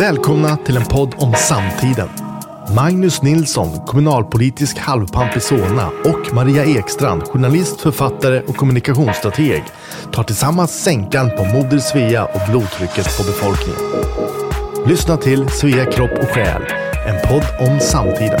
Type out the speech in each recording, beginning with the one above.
Välkomna till en podd om samtiden. Magnus Nilsson, kommunalpolitisk halvpamp i Solna och Maria Ekstrand, journalist, författare och kommunikationsstrateg tar tillsammans sänkan på Moder Svea och blodtrycket på befolkningen. Lyssna till Svea kropp och själ, en podd om samtiden.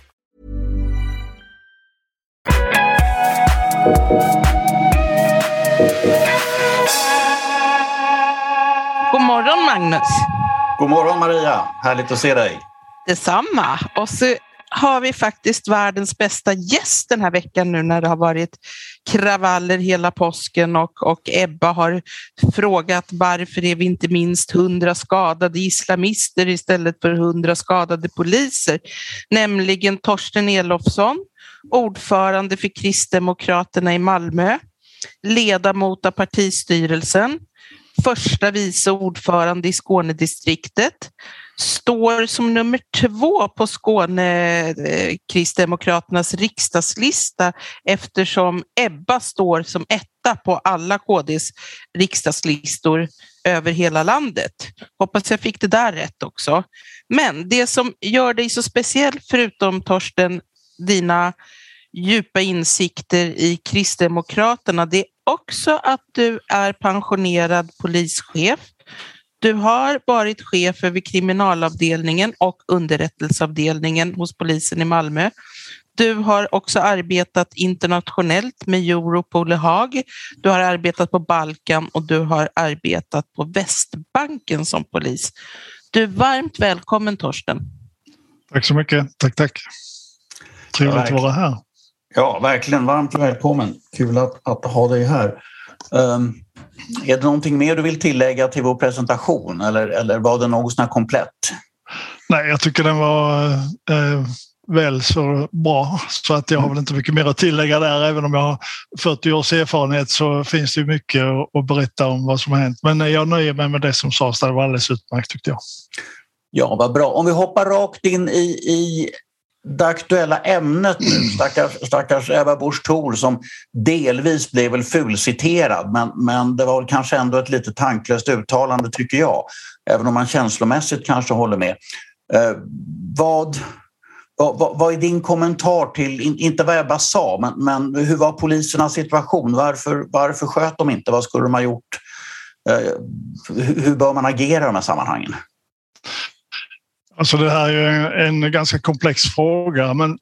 God morgon Magnus. God morgon Maria, härligt att se dig. Detsamma. Och så har vi faktiskt världens bästa gäst den här veckan nu när det har varit kravaller hela påsken och, och Ebba har frågat varför är vi inte minst hundra skadade islamister istället för hundra skadade poliser? Nämligen Torsten Elofsson, ordförande för Kristdemokraterna i Malmö, ledamot av partistyrelsen, första vice ordförande i Skånedistriktet, står som nummer två på Skåne eh, Kristdemokraternas riksdagslista eftersom Ebba står som etta på alla KDs riksdagslistor över hela landet. Hoppas jag fick det där rätt också. Men det som gör dig så speciell, förutom Torsten, dina djupa insikter i Kristdemokraterna, det är också att du är pensionerad polischef. Du har varit chef över kriminalavdelningen och underrättelseavdelningen hos polisen i Malmö. Du har också arbetat internationellt med Europol i Haag. Du har arbetat på Balkan och du har arbetat på Västbanken som polis. Du är varmt välkommen Torsten. Tack så mycket. Tack, tack. Trevligt att vara här. Ja, verkligen. Varmt välkommen. Kul att, att ha dig här. Um, är det någonting mer du vill tillägga till vår presentation eller, eller var den något sån komplett? Nej, jag tycker den var eh, väl så bra så att jag har väl inte mycket mer att tillägga där. Även om jag har 40 års erfarenhet så finns det mycket att berätta om vad som har hänt. Men jag nöjer mig med det som sades. Det var alldeles utmärkt tyckte jag. Ja, vad bra. Om vi hoppar rakt in i, i det aktuella ämnet nu, stackars, stackars Ebba Busch Thor som delvis blev väl fulciterad men, men det var kanske ändå ett lite tanklöst uttalande tycker jag, även om man känslomässigt kanske håller med. Eh, vad, vad, vad är din kommentar till, inte vad Ebba sa, men, men hur var polisernas situation? Varför, varför sköt de inte? Vad skulle de ha gjort? Eh, hur bör man agera i de här sammanhangen? Alltså det här är en ganska komplex fråga men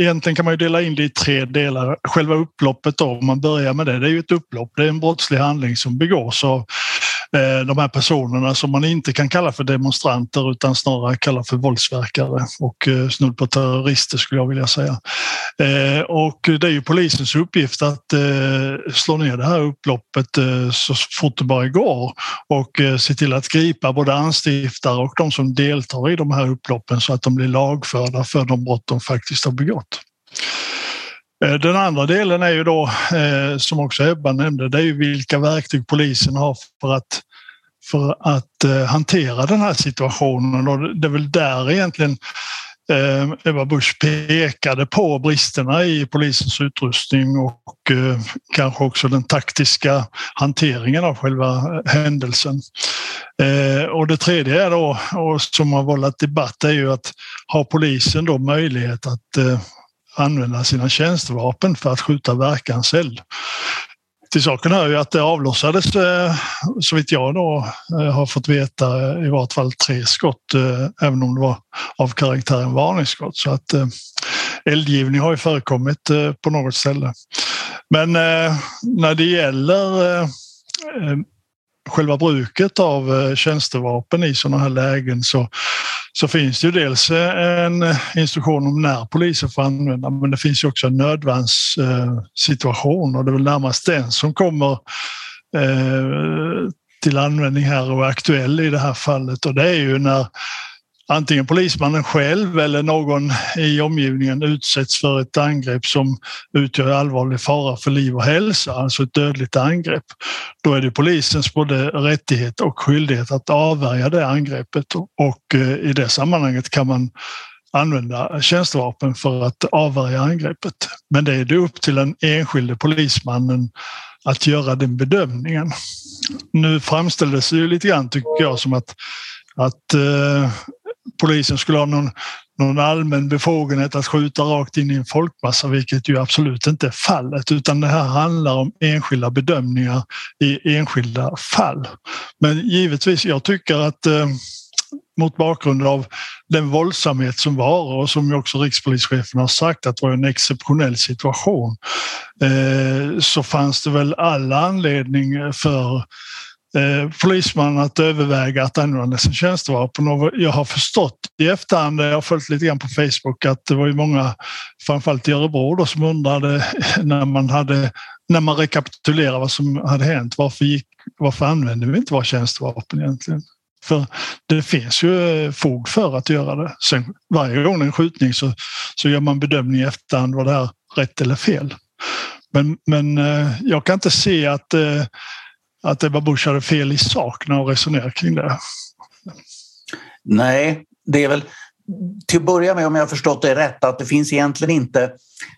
egentligen kan man ju dela in det i tre delar. Själva upploppet då, om man börjar med det, det är ju ett upplopp. Det är en brottslig handling som begås av Eh, de här personerna som man inte kan kalla för demonstranter utan snarare kalla för våldsverkare och eh, snudd på terrorister skulle jag vilja säga. Eh, och det är ju polisens uppgift att slå ner det här upploppet så fort det bara går och se till att gripa både anstiftare och de som deltar i de här upploppen så att de blir lagförda för de brott de faktiskt har begått. Eh, den andra delen är ju då, eh, som också Ebba nämnde, det är ju vilka verktyg polisen har för att, för att eh, hantera den här situationen. Och det är väl där egentligen Ebba Busch pekade på bristerna i polisens utrustning och kanske också den taktiska hanteringen av själva händelsen. Och det tredje är då, och som har vållat debatt, är ju att har polisen då möjlighet att använda sina tjänstevapen för att skjuta verkanseld. Till saken hör ju att det avlossades, eh, så vitt jag då eh, har fått veta, eh, i vart fall tre skott, även om det var av karaktären varningsskott. Så att eldgivning har ju förekommit på något ställe. Men när det gäller själva bruket av eh, tjänstevapen i sådana här lägen så, så finns det ju dels eh, en eh, instruktion om när polisen får använda men det finns ju också en nödvärnssituation och det är väl närmast den som kommer till användning här och är aktuell i det här fallet. Och det är ju när antingen polismannen själv eller någon i omgivningen utsätts för ett angrepp som utgör allvarlig fara för liv och hälsa, alltså ett dödligt angrepp. Då är det polisens både rättighet och skyldighet att avvärja det angreppet och eh, i det sammanhanget kan man använda tjänstevapen för att avvärja angreppet. Men det är det upp till den enskilde polismannen att göra den bedömningen. Nu framställdes det ju lite grann, tycker jag, som att, att eh, polisen skulle ha någon, någon allmän befogenhet att skjuta rakt in i en folkmassa, vilket ju absolut inte är fallet, utan det här handlar om enskilda bedömningar i enskilda fall. Men givetvis, jag tycker att eh, mot bakgrund av den våldsamhet som var och som ju också rikspolischefen har sagt att det var en exceptionell situation eh, så fanns det väl alla anledning för Eh, polisman att överväga att använda sin tjänstevapen. Och jag har förstått i efterhand, jag har följt lite grann på Facebook, att det var ju många, framförallt i Örebro, då, som undrade när man, hade, när man rekapitulerade vad som hade hänt. Varför, gick, varför använde vi inte våra tjänstevapen egentligen? För det finns ju eh, fog för att göra det. Sen varje gång en skjutning så, så gör man bedömning i efterhand, var det här rätt eller fel? Men, men eh, jag kan inte se att eh, att Ebba Busch hade fel i sak när hon resonerar kring det. Nej, det är väl till att börja med om jag har förstått det rätt att det finns egentligen inte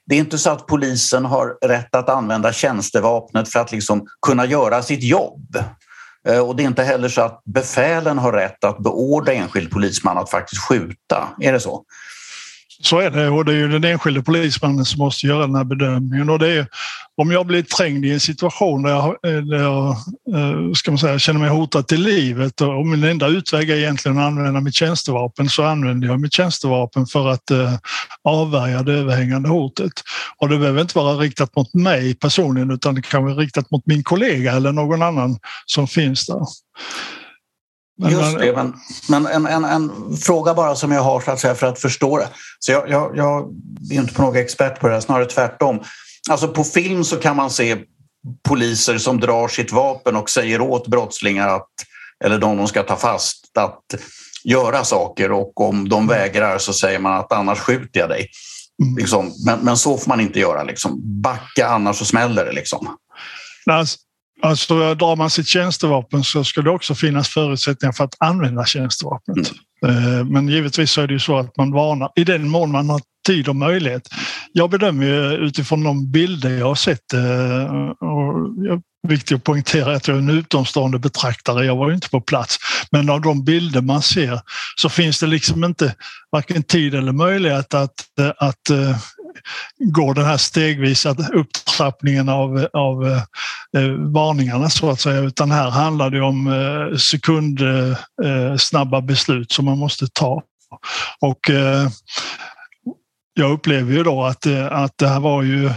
det är inte så att polisen har rätt att använda tjänstevapnet för att liksom kunna göra sitt jobb. Eh, och det är inte heller så att befälen har rätt att beordra enskild polisman att faktiskt skjuta. Är det så? Så är det och det är ju den enskilde polismannen som måste göra den här bedömningen. Och det är, om jag blir trängd i en situation där jag, eh, där jag eh, ska man säga, känner mig hotad till livet och min enda utväg är egentligen att använda mitt tjänstevapen så använder jag mitt tjänstevapen för att eh, avvärja det överhängande hotet. Och det behöver inte vara riktat mot mig personligen utan det kan vara riktat mot min kollega eller någon annan som finns där. Just det, men, men en, en, en, fråga bara som jag har så att säga, för att förstå det. Så jag, jag, jag är inte på något expert på det här, snarare tvärtom. Alltså på film så kan man se poliser som drar sitt vapen och säger åt brottslingar att, eller de de ska ta fast att göra saker och om de vägrar så säger man att annars skjuter jag dig. Mm. Liksom. Men, men så får man inte göra. Liksom. Backa annars så smäller det. Liksom. Alltså, Alltså drar man sitt tjänstevapen så ska det också finnas förutsättningar för att använda tjänstevapnet. Mm. Men givetvis så är det ju så att man varnar i den mån man har tid och möjlighet. Jag bedömer utifrån de bilder jag har sett eh, och viktigt att poängtera att jag är en utomstående betraktare. Jag var ju inte på plats. Men av de bilder man ser så finns det liksom inte varken tid eller möjlighet att, att går den här stegvisa upptrappningen av, av eh, varningarna så att säga, utan här handlar det om eh, sekundsnabba eh, beslut som man måste ta. Och eh, jag upplever ju då att, eh, att det här var ju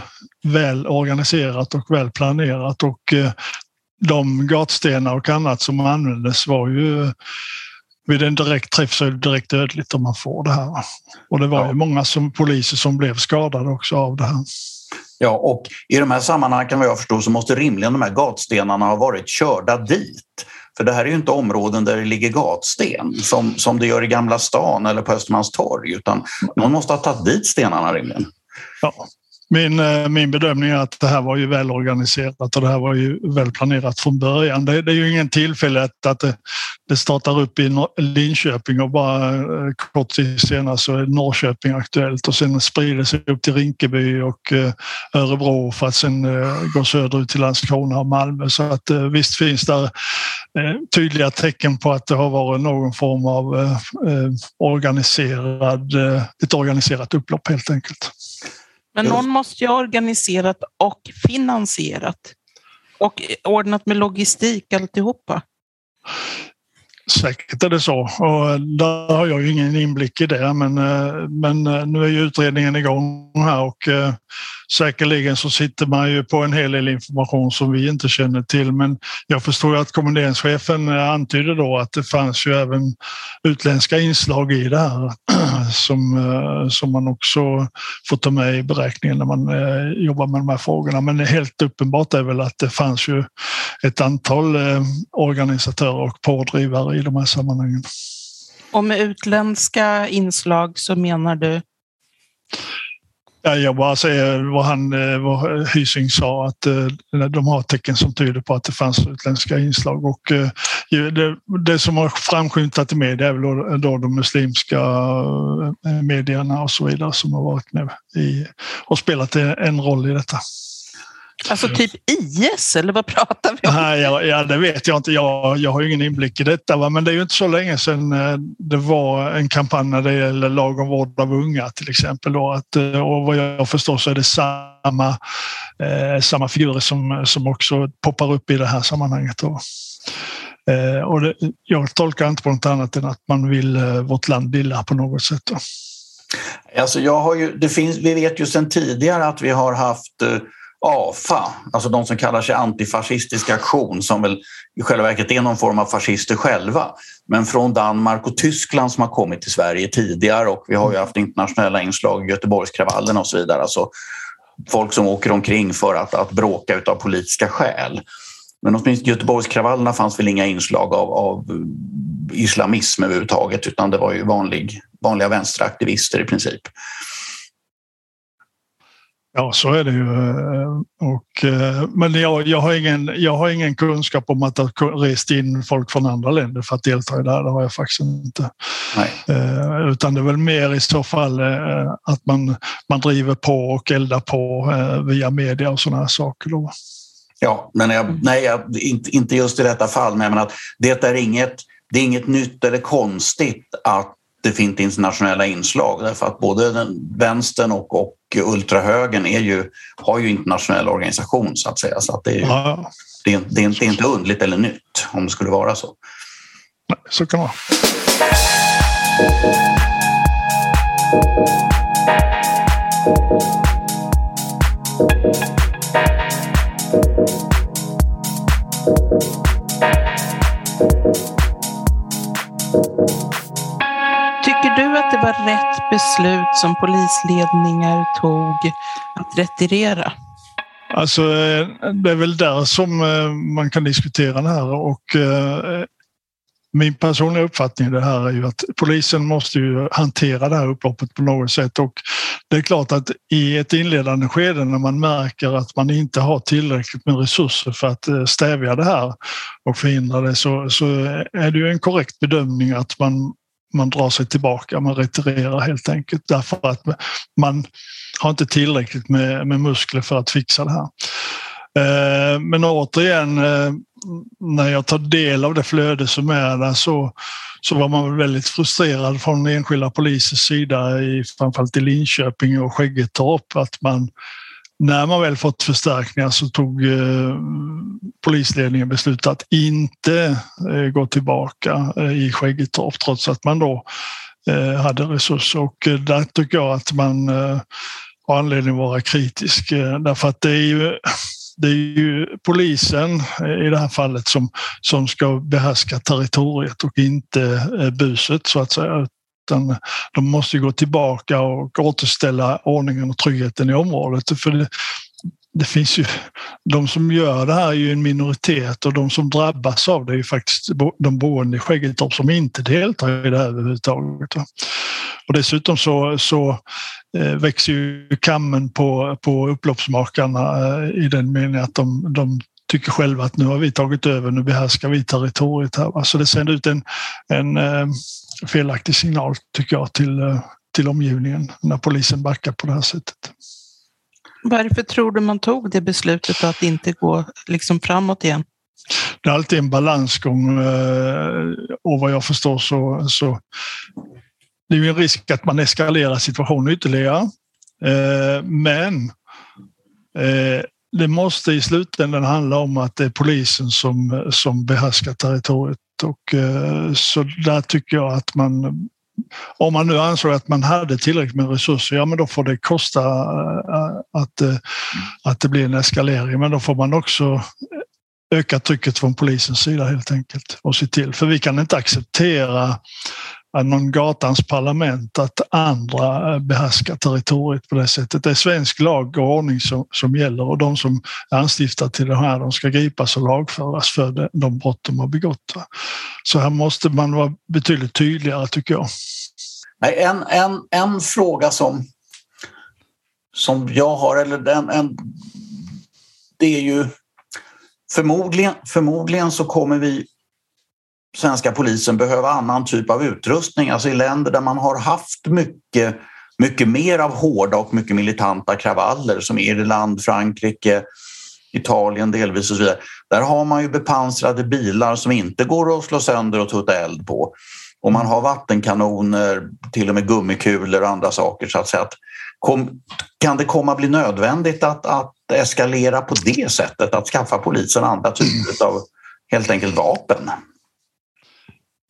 väl organiserat och väl planerat och eh, de gatstenar och annat som användes var ju vid en direkt träff så är det direkt dödligt om man får det här. Och det var ju många som, poliser som blev skadade också av det här. Ja, och i de här sammanhangen kan jag förstå så måste rimligen de här gatstenarna ha varit körda dit. För det här är ju inte områden där det ligger gatsten som, som det gör i Gamla stan eller på Östermalmstorg utan någon måste ha tagit dit stenarna rimligen. Ja, min, eh, min bedömning är att det här var ju välorganiserat och det här var ju välplanerat från början. Det, det är ju ingen tillfällighet att det, det startar upp i Linköping och bara eh, kort tid senare så är Norrköping aktuellt och sen sprider sig upp till Rinkeby och eh, Örebro för att sen gå söderut till Landskrona och Malmö. Så att visst finns det tydliga tecken på att det har varit någon form av organiserad, ett organiserat upplopp helt enkelt. Men någon måste ju ha organiserat och finansierat. Och ordnat med logistik alltihopa. Säkert är det så. Och där har jag ju ingen inblick i det men, eh, men eh, nu är ju utredningen igång här och eh, säkerligen så sitter man ju på en hel del information som vi inte känner till men jag förstår att kommenderingschefen eh, antydde då att det fanns ju även utländska inslag i det här som, eh, som man också får ta med i beräkningen när man eh, jobbar med de här frågorna. Men helt uppenbart är väl att det fanns ju ett antal organisatörer och pådrivare i de här sammanhangen. Och med utländska inslag så menar du? Ja, jag bara säger vad, han, eh, vad Hysing sa, att eh, de har tecken som tyder på att det fanns utländska inslag. Och eh, det, det som har framskymtat i media är väl då, då de muslimska medierna och så vidare som har varit med i, och spelat en roll i detta. Alltså typ IS eller vad pratar vi om? Nej, ja, ja, det vet jag inte. Jag, jag har ju ingen inblick i detta. Va? Men det är ju inte så länge sedan eh, det var en kampanj när det gäller lag om vård av unga till exempel. Då, att, eh, och vad jag förstår så är det samma, eh, samma figurer som, som också poppar upp i det här sammanhanget. Då. Eh, och det, jag tolkar inte på något annat än att man vill eh, vårt land illa på något sätt. Då. Alltså jag har ju, det finns, vi vet ju sedan tidigare att vi har haft eh, AFA, alltså de som kallar sig antifascistisk aktion som väl i själva verket är någon form av fascister själva. Men från Danmark och Tyskland som har kommit till Sverige tidigare och vi har ju haft internationella inslag, Göteborgskravallerna och så vidare. Alltså folk som åker omkring för att, att bråka av politiska skäl. Men åtminstone Göteborgskravallerna fanns väl inga inslag av, av islamism överhuvudtaget utan det var ju vanlig, vanliga vänsteraktivister i princip. Ja, så är det ju. Och, eh, men jag, jag, har ingen, jag har ingen kunskap om att det har rest in folk från andra länder för att delta i det här. Det har jag faktiskt inte. Nej. Eh, utan det är väl mer i så fall eh, att man, man driver på och eldar på via media och sådana här saker. Då. Ja, men jag, nej, jag, inte, inte just i detta fall. Men att det är inget det är inget nytt eller konstigt att det finns internationella inslag därför att både den, vänstern och, och ultrahögern är ju, har ju internationell organisation så att säga. Så att det, är ju, ja. det, är, det, är inte, det är inte undligt eller nytt om det skulle vara så. Nej, så kan det vara du att det var rätt beslut som polisledningar tog att retirera? Alltså, det är väl där som eh, man kan diskutera det här och eh, min personliga uppfattning i det här är ju att polisen måste ju hantera det här upploppet på något sätt och det är klart att i ett inledande skede när man märker att man inte har tillräckligt med resurser för att eh, stävja det här och förhindra det så, så är det ju en korrekt bedömning att man man drar sig tillbaka, man retirerar helt enkelt därför att man har inte tillräckligt med, med muskler för att fixa det här. Eh, men återigen, eh, när jag tar del av det flöde som är där så, så var man väldigt frustrerad från enskilda polisers sida, i, framförallt i Linköping och Skäggetorp, att man när man väl fått förstärkningar så tog eh, polisledningen beslut att inte eh, gå tillbaka eh, i Skäggetorp trots att man då eh, hade resurser. Och eh, där tycker jag att man eh, har anledning att vara kritisk eh, därför att det är ju det är ju polisen eh, i det här fallet som, som ska behärska territoriet och inte eh, buset så att säga utan de måste gå tillbaka och återställa ordningen och tryggheten i området. För det, det finns ju, de som gör det här är ju en minoritet och de som drabbas av det är ju faktiskt de boende i Skäggetorp som inte deltar i det här överhuvudtaget. Och dessutom så, så eh, växer ju kammen på, på upploppsmakarna eh, i den meningen att de, de tycker själva att nu har vi tagit över, nu behärskar vi territoriet här. Så det sänder ut en, en eh, felaktig signal tycker jag till, eh, till omgivningen när polisen backar på det här sättet. Varför tror du man tog det beslutet att inte gå liksom framåt igen? Det är alltid en balansgång eh, och vad jag förstår så, så det är ju en risk att man eskalerar situationen ytterligare. Men det måste i slutändan handla om att det är polisen som, som behärskar territoriet och, eh, så där tycker jag att man om man nu ansåg att man hade tillräckligt med resurser, ja men då får det kosta eh, att, eh, att det blir en eskalering. Men då får man också öka trycket från polisens sida helt enkelt och se till. För vi kan inte acceptera någon gatans parlament att andra eh, behärskar territoriet på det sättet. Det är svensk lag och ordning som, som gäller och de som är anstiftade till det här de ska gripas och lagföras för de brott de har begått. Så här måste man vara betydligt tydligare tycker jag. En, en, en fråga som, som jag har, eller den... en, det är ju förmodligen, förmodligen så kommer vi svenska polisen behöva annan typ av utrustning. Alltså i länder där man har haft mycket, mycket mer av hårda och mycket militanta kravaller som Irland, Frankrike, Italien delvis och så vidare. Där har man ju bepansrade bilar som inte går att slå sönder och tutta eld på. Och man har vattenkanoner, till och med gummikulor och andra saker. Så att säga. Kom, kan det komma bli nödvändigt att, att eskalera på det sättet? Att skaffa polisen andra typer av helt enkelt vapen?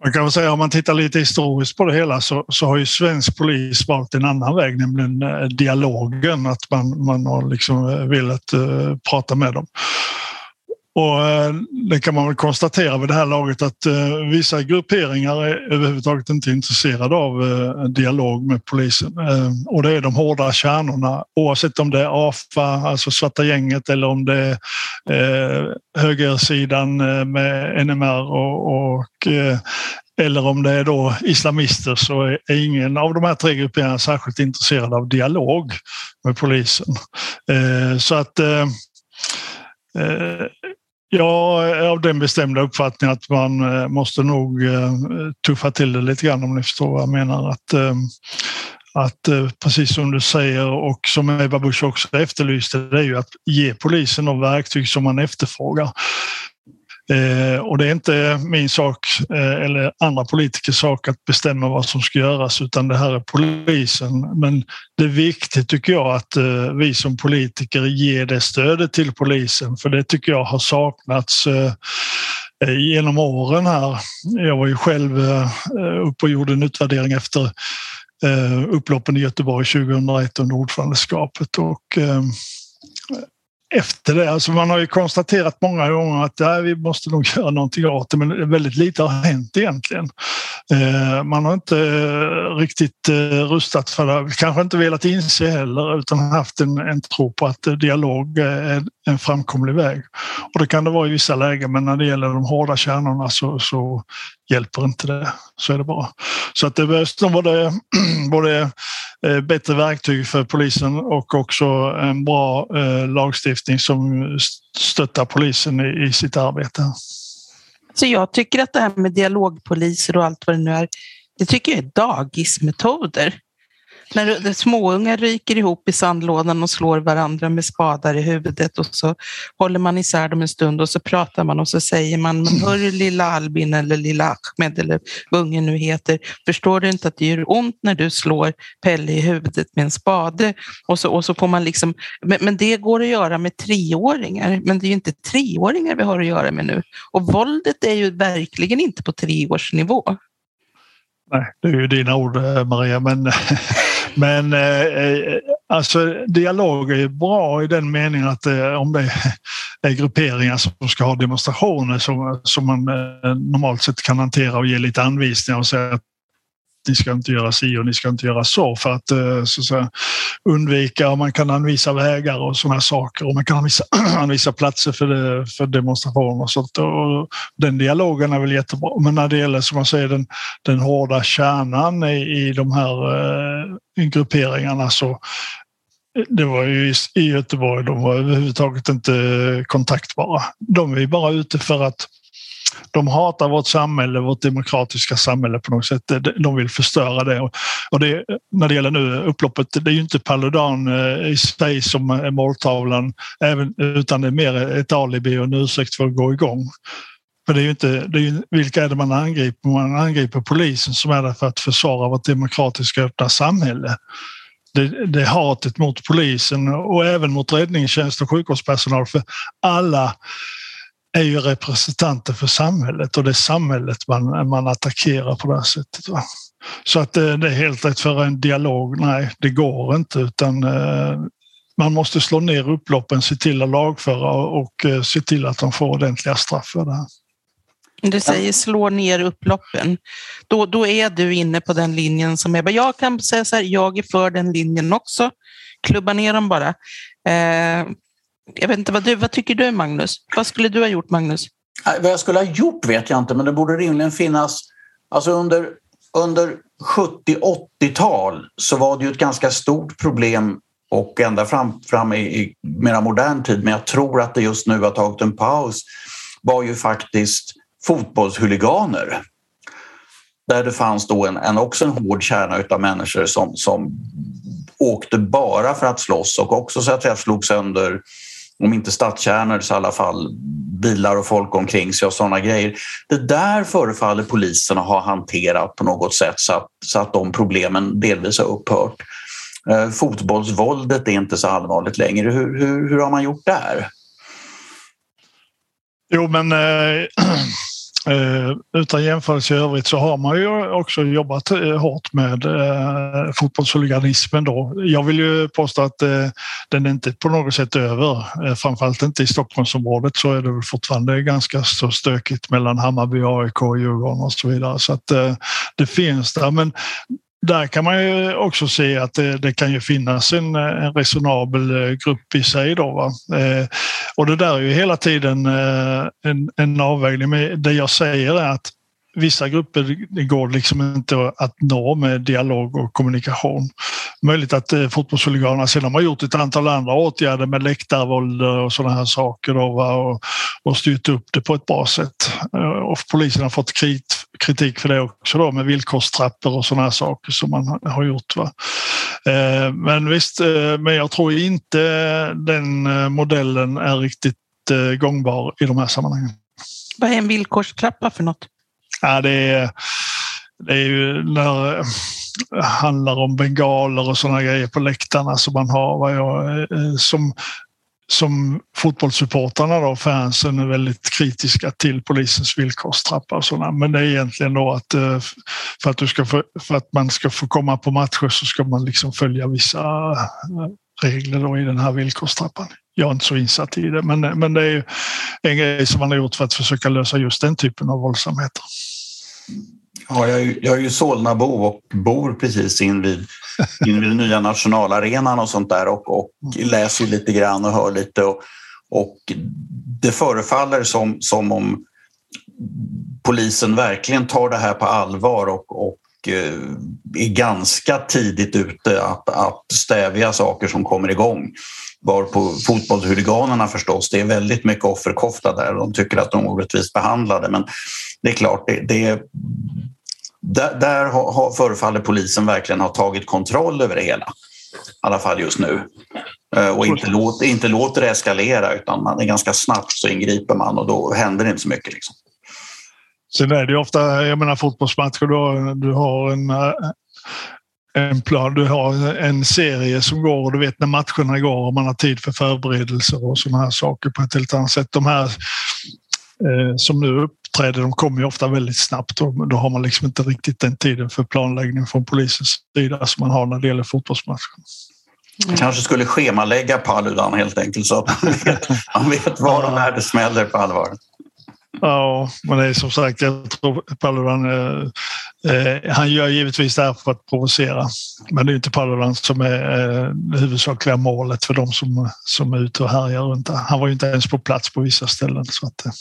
Man kan väl säga om man tittar lite historiskt på det hela så, så har ju svensk polis valt en annan väg, nämligen eh, dialogen. Att man, man har liksom eh, velat uh, prata med dem. Och eh, det kan man väl konstatera vid det här laget att eh, vissa grupperingar är överhuvudtaget inte intresserade av eh, dialog med polisen. och det är de hårda kärnorna oavsett om det är AFA, alltså Svarta gänget eller om det är högersidan med NMR och, och eller om det är då islamister så är ingen av de här tre grupperingarna särskilt intresserad av dialog med polisen. Så att eh, jag är av den bestämda uppfattningen att man eh, måste nog eh, tuffa till det lite grann om ni förstår vad jag menar. Att, eh, att precis som du säger och som Ebba Busch också efterlyste, det är ju att ge polisen de verktyg som man efterfrågar. Eh, och det är inte min sak eh, eller andra politikers sak att bestämma vad som ska göras utan det här är polisen. Men det är viktigt tycker jag att eh, vi som politiker ger det stödet till polisen för det tycker jag har saknats eh, eh genom åren här. Jag var ju själv eh, uppe och gjorde en utvärdering efter eh, upploppen i Göteborg 2001 under ordförandeskapet och eh, efter det. Alltså man har ju konstaterat många gånger att här, vi måste nog göra någonting åt det, men väldigt lite har hänt egentligen. Eh, man har inte eh, riktigt eh, rustat för det, kanske inte velat inse heller, utan haft en, en tro på att eh, dialog eh, är en framkomlig väg. Och det kan det vara i vissa lägen, men när det gäller de hårda kärnorna så, så hjälper inte det. Så är det bara. Så att det behövs både, både eh, bättre verktyg för polisen och också en bra eh, lagstiftning som stöttar polisen i, i sitt arbete. Så jag tycker att det här med dialogpoliser och allt vad det nu är, det tycker jag är dagismetoder. När småungar ryker ihop i sandlådan och slår varandra med spadar i huvudet och så håller man isär dem en stund och så pratar man och så säger man, men hörru lilla Albin eller lilla Ahmed eller vad ungen nu heter, förstår du inte att det gör ont när du slår Pelle i huvudet med en spade? Och så, och så får man liksom, men, men det går att göra med treåringar, men det är ju inte treåringar vi har att göra med nu. Och våldet är ju verkligen inte på treårsnivå. Nej, det är ju dina ord eh, Maria, men Men eh, eh, alltså, dialog är bra i den meningen att eh, om det är grupperingar som ska ha demonstrationer som, som man eh, normalt sett kan hantera och ge lite anvisningar och säga att ni ska inte göra si och ni ska inte göra så för att, eh, så att säga, undvika och man kan anvisa vägar och sådana saker och man kan anvisa, anvisa platser för, det, för demonstrationer och sånt. Och den dialogen är väl jättebra. Men när det gäller som man säger den, den hårda kärnan i, i de här eh, grupperingarna så eh, det var ju i Göteborg, de var överhuvudtaget inte kontaktbara. De är bara ute för att de hatar vårt samhälle, vårt demokratiska samhälle på något sätt. De vill förstöra det. Och det, när det gäller nu upploppet, det är ju inte Paludan eh, i sig som är måltavlan, även, utan det är mer ett alibi och en ursäkt för att gå igång. För det är ju inte, det är ju, vilka är det man angriper? Man angriper polisen som är där för att försvara vårt demokratiska öppna samhälle. Det, det hatet mot polisen och även mot räddningstjänst och sjukvårdspersonal. För alla är ju representanter för samhället och det är samhället man, man attackerar på det här sättet. Va? Så att det, det är helt rätt för en dialog. Nej, det går inte utan eh, man måste slå ner upploppen, se till att lagföra och eh, se till att de får ordentliga straff för det här. Du säger slå ner upploppen. Då, då är du inne på den linjen som är... Jag kan säga så här, jag är för den linjen också. Klubba ner dem bara. Eh, jag vet inte, vad, du, vad tycker du Magnus? Vad skulle du ha gjort Magnus? Vad jag skulle ha gjort vet jag inte, men det borde rimligen finnas... Alltså under, under 70-80-tal så var det ju ett ganska stort problem och ända fram, fram i, i mera modern tid, men jag tror att det just nu har tagit en paus, var ju faktiskt fotbollshuliganer. Där det fanns då en, en, också en hård kärna av människor som, som åkte bara för att slåss och också så att säga slog sönder, om inte stadskärnor så i alla fall bilar och folk omkring sig och sådana grejer. Det där förefaller polisen ha hanterat på något sätt så att, så att de problemen delvis har upphört. Eh, fotbollsvåldet är inte så allvarligt längre. Hur, hur, hur har man gjort där? Jo, men eh, Eh, Eh, utan jämförelse i övrigt så har man ju också jobbat eh, hårt med eh, fotbollshuliganismen då. Jag vill ju påstå att eh, den är inte på något sätt över. Eh, framförallt inte i Stockholmsområdet så är det väl fortfarande ganska så stökigt mellan Hammarby, AIK, Djurgården och så vidare. Så att eh, det finns där. Men där kan man ju också se att det, det kan ju finnas en, en, resonabel grupp i sig. Då, eh, och det där är ju hela tiden eh, en, en avvägning. Men det jag säger är att vissa grupper går liksom inte att nå med dialog och kommunikation. Möjligt att eh, fotbollshuliganerna sedan har gjort ett antal andra åtgärder med läktarvåld och sådana här saker då? Och, och styrt upp det på ett bra sätt. Eh, och polisen har fått krit, kritik för det också då med villkorstrappor och sådana här saker som man har gjort. Va? Eh, men visst, eh, men jag tror inte den eh, modellen är riktigt eh, gångbar i de här sammanhangen. Vad är en villkorstrappa för något? Ja, det, är, det är ju när handlar om bengaler och sådana grejer på läktarna som man har. Vad jag, eh, som, som fotbollssupportrarna då, fansen, är väldigt kritiska till polisens villkorstrappa och sådana. Men det är egentligen då att eh, för att, du ska få, för att man ska få komma på matcher så ska man liksom följa vissa eh, regler då i den här villkorstrappan. Jag är inte så insatt i det, men, men det är en grej som man har gjort för att försöka lösa just den typen av våldsamheter. Ja, jag, är, jag är ju Solnabo och bor precis invid, invid den nya nationalarenan och sånt där och, och läser lite grann och hör lite. Och, och det förefaller som, som om polisen verkligen tar det här på allvar och, och eh, är ganska tidigt ute att, att stävja saker som kommer igång. Var på fotbollshuliganerna förstås, det är väldigt mycket offerkofta där. De tycker att de är orättvist behandlade men det är klart, det, det där, där har, förefaller polisen verkligen ha tagit kontroll över det hela. I alla fall just nu. Eh, och inte, låt, inte låter det eskalera utan man är ganska snabbt så ingriper man och då händer det inte så mycket. Liksom. Sen är det ju ofta, jag menar fotbollsmatcher, du, du har en, eh, en plan, du har en serie som går och du vet när matcherna går och man har tid för förberedelser och sådana här saker på ett helt annat sätt. De här som nu uppträder, de kommer ju ofta väldigt snabbt och då har man liksom inte riktigt den tiden för planläggning från polisens sida som man har när det gäller fotbollsmatcher. Mm. Kanske skulle schemalägga Paludan helt enkelt så att man vet, man vet var och när det smäller på allvar. Ja, men det är som sagt, jag tror Paludan, eh, eh, han gör givetvis det här för att provocera. Men det är inte Paludan som är eh, det huvudsakliga målet för de som, som är ute och härjar runt. Han var ju inte ens på plats på vissa ställen. Så att, eh.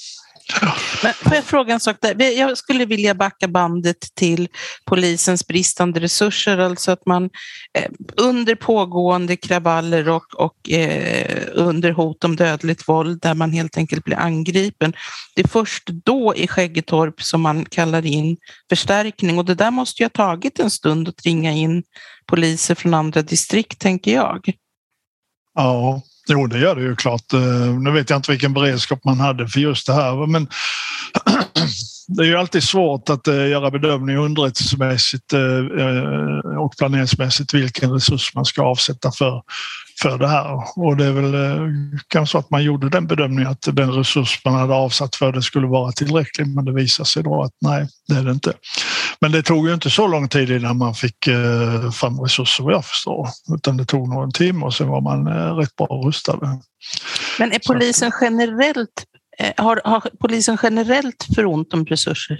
Men får jag fråga en sak där? Jag skulle vilja backa bandet till polisens bristande resurser, alltså att man eh, under pågående kravaller och, och eh, under hot om dödligt våld där man helt enkelt blir angripen. Det är först då i Skäggetorp som man kallar in förstärkning och det där måste ju ha tagit en stund att ringa in poliser från andra distrikt, tänker jag. Ja, Jo, det gör det ju klart. Eh, nu vet jag inte vilken beredskap man hade för just det här, men det är ju alltid svårt att eh, göra bedömning underrättelsemässigt eh, och planeringsmässigt vilken resurs man ska avsätta för, för det här. Och det är väl kanske så att man gjorde den bedömningen att den resurs man hade avsatt för det skulle vara tillräcklig men det visar sig då att nej, det är det inte. Men det tog ju inte så lång tid innan man fick fram resurser vad jag förstår utan det tog någon timme och sen var man rätt bra rustad. Men är polisen generellt Eh, har, har polisen generellt för ont om resurser?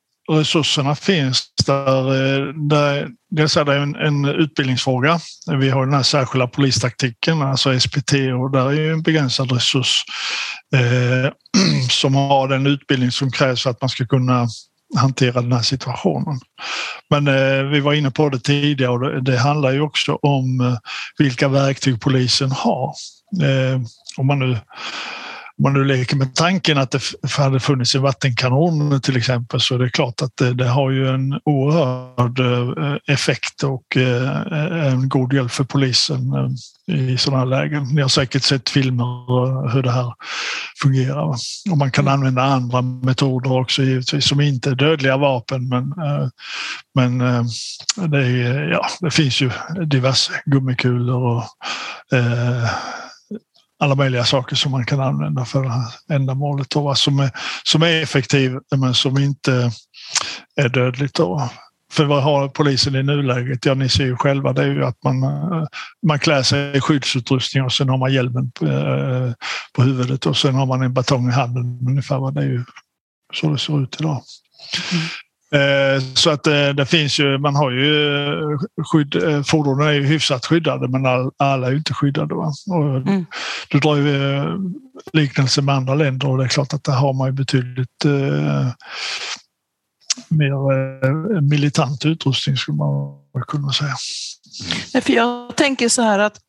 resurserna finns där. Eh, det där dels är det en, en utbildningsfråga. Vi har den här särskilda polistaktiken, alltså SPT, och där är ju en begränsad resurs eh, som har den utbildning som krävs för att man ska kunna hantera den här situationen. Men eh, vi var inne på det tidigare och det, det handlar ju också om eh, vilka verktyg polisen har. Eh, om man nu man nu leker med tanken att det hade funnits en vattenkanon till exempel så är det klart att det, det har ju en oerhörd eh, effekt och eh, en god hjälp för polisen eh, i sådana här lägen. Ni har säkert sett filmer hur det här fungerar. Och man kan mm. använda andra metoder också givetvis som inte är dödliga vapen men, men det, är, ja, det finns ju diverse gummikulor och alla möjliga saker som man kan använda för det här ändamålet då, som, är, som är effektiv men som inte är dödligt. Då. För vad har polisen i nuläget? Ja, ni ser ju själva, det är ju att man, man klär sig i skyddsutrustning och sen har man hjälmen på, eh, på huvudet och sen har man en batong i handen ungefär. Vad det är ju så det ser ut idag. Mm. Eh, så att eh, det finns ju, man har ju eh, skydd, fordonen är ju hyfsat skyddade men alla är ju inte skyddade. Va? Och mm. Du drar ju liknelse med andra länder och det är klart att där har man ju betydligt mer militant utrustning skulle man kunna säga. För jag tänker så här att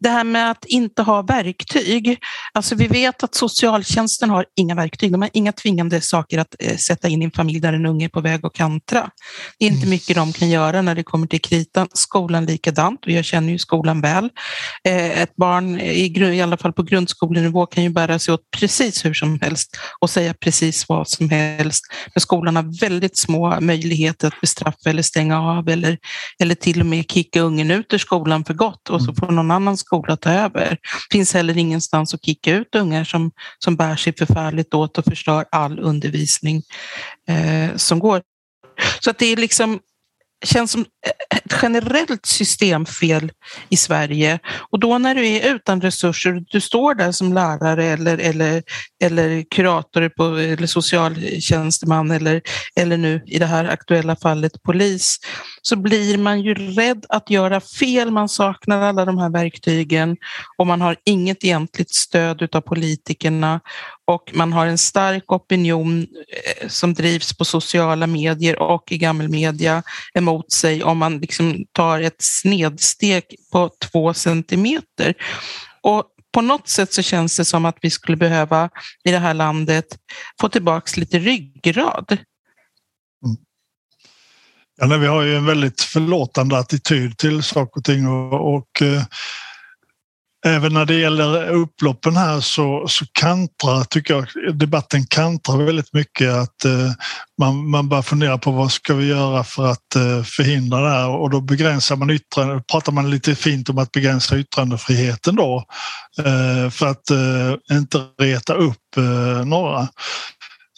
det här med att inte ha verktyg. Alltså vi vet att socialtjänsten har inga verktyg. De har inga tvingande saker att eh, sätta in i en familj där en unge är på väg att kantra. Det är inte mm. mycket de kan göra när det kommer till kritan. Skolan likadant jag känner ju skolan väl. Eh, ett barn, i, i alla fall på grundskolenivå, kan ju bära sig åt precis hur som helst och säga precis vad som helst. Men skolan har väldigt små möjligheter att bestraffa eller stänga av eller, eller till och med kicka ungen ut ur skolan för gott och så mm. får någon annan skola ta över. Det finns heller ingenstans att kicka ut ungar som, som bär sig förfärligt åt och förstör all undervisning eh, som går. Så att det är liksom känns som ett generellt systemfel i Sverige. Och då när du är utan resurser, du står där som lärare eller, eller, eller kurator på, eller socialtjänsteman eller, eller nu i det här aktuella fallet polis, så blir man ju rädd att göra fel. Man saknar alla de här verktygen och man har inget egentligt stöd av politikerna och man har en stark opinion eh, som drivs på sociala medier och i gammelmedia emot sig om man liksom tar ett snedsteg på två centimeter. Och på något sätt så känns det som att vi skulle behöva i det här landet få tillbaks lite ryggrad. Ja, nej, vi har ju en väldigt förlåtande attityd till saker och ting och, och eh, Även när det gäller upploppen här så, så kantrar, tycker jag, debatten kantrar väldigt mycket. Att eh, man, man börjar fundera på vad ska vi göra för att eh, förhindra det här och då begränsar man yttrande, pratar man lite fint om att begränsa yttrandefriheten då eh, för att eh, inte reta upp eh, några.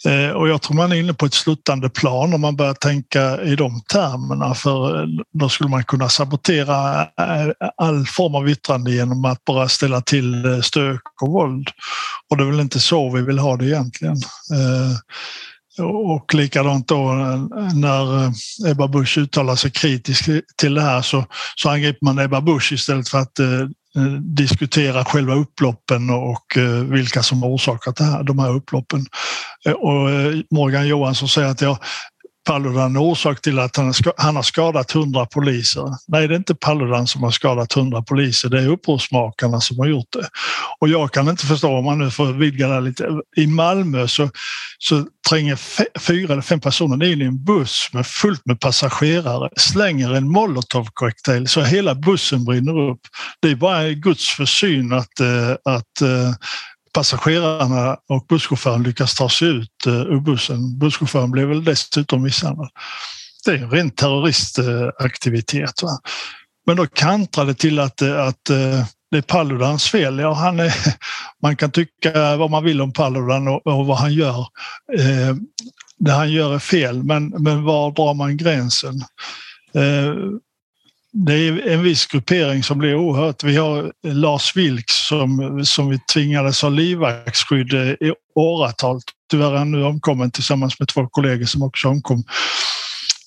Eh, och jag tror man är inne på ett sluttande plan om man börjar tänka i de termerna för eh, då skulle man kunna sabotera eh, all form av yttrande genom att bara ställa till stök och våld. Och det är väl inte så vi vill ha det egentligen. Och likadant då när Ebba Busch uttalar sig kritiskt till det här så, så angriper man Ebba Busch istället för att Eh, diskutera själva upploppen och eh, vilka som har orsakat det här, de här upploppen. Eh, och Morgan Johansson säger att ja, Paludan är orsak till att han har skadat hundra poliser. Nej, det är inte Paludan som har skadat hundra poliser. Det är upprorsmakarna som har gjort det. Och jag kan inte förstå, om man nu får vidga det lite. I Malmö så, så tränger fyra eller fem personer in i en buss med fullt med passagerare, slänger en molotovcocktail så hela bussen brinner upp. Det är bara Guds försyn att, eh, att eh, passagerarna och busschauffören lyckas ta sig ut eh, ur bussen. Busschauffören blev väl dessutom misshandlad. Det är en ren terroristaktivitet. Va? Men då kantrar det till att, eh, att eh, det är Paludans fel. Ja, han är, man kan tycka vad man vill om Paludan och, och vad han gör. det han gör är fel, men, men var drar man gränsen? Det är en viss gruppering som blir oerhört. Vi har Lars Vilks som, som vi tvingades ha livvaktsskydd i åratal. Tyvärr är han nu omkommen tillsammans med två kollegor som också omkom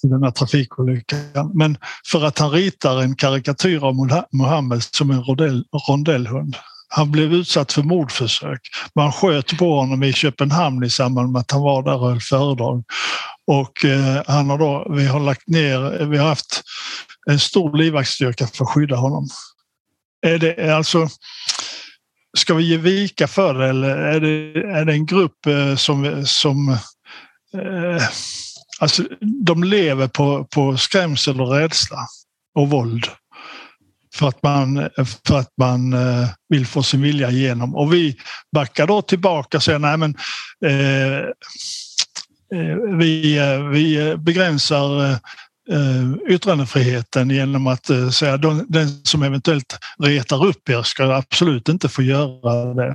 i den här trafikolyckan. Men för att han ritar en karikatyr av Mohammed som en rondell, rondellhund. Han blev utsatt för mordförsök. Man sköt på honom i Köpenhamn i samband med att han var där och höll föredrag. Och eh, han har då, vi har lagt ner, vi har haft en stor livvaktsstyrka för att skydda honom. Är det alltså Ska vi ge vika för det eller är det, är det en grupp eh, som, som eh, alltså, de lever på, på skrämsel och rädsla och våld för att man, för att man eh, vill få sin vilja igenom. Och vi backar då tillbaka och säger nej men eh, eh vi, eh, vi begränsar eh, eh, yttrandefriheten genom att eh, säga att den som eventuellt retar upp er ska absolut inte få göra det.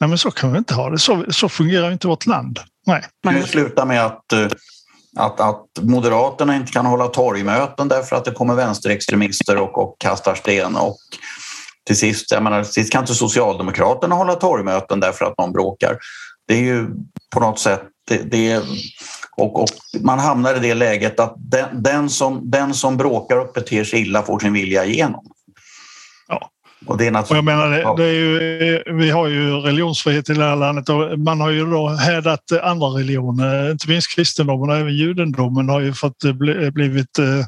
Nej, men så kan vi inte ha det. Så, så fungerar inte vårt land. Nej. Det slutar med att, eh, att, att Moderaterna inte kan hålla torgmöten därför att det kommer vänsterextremister och, och kastar sten. Och till sist, jag menar, till sist kan inte Socialdemokraterna hålla torgmöten därför att någon bråkar. Det är ju på något sätt det, det och, och, man hamnar i det läget att den, den, som, den som bråkar och beter sig illa får sin vilja igenom. Och det är naturligt... och jag menar, det, det är ju, vi har ju religionsfrihet i det här landet och man har ju då hädat andra religioner, inte minst kristendomen och även judendomen har ju fått bli, blivit eh,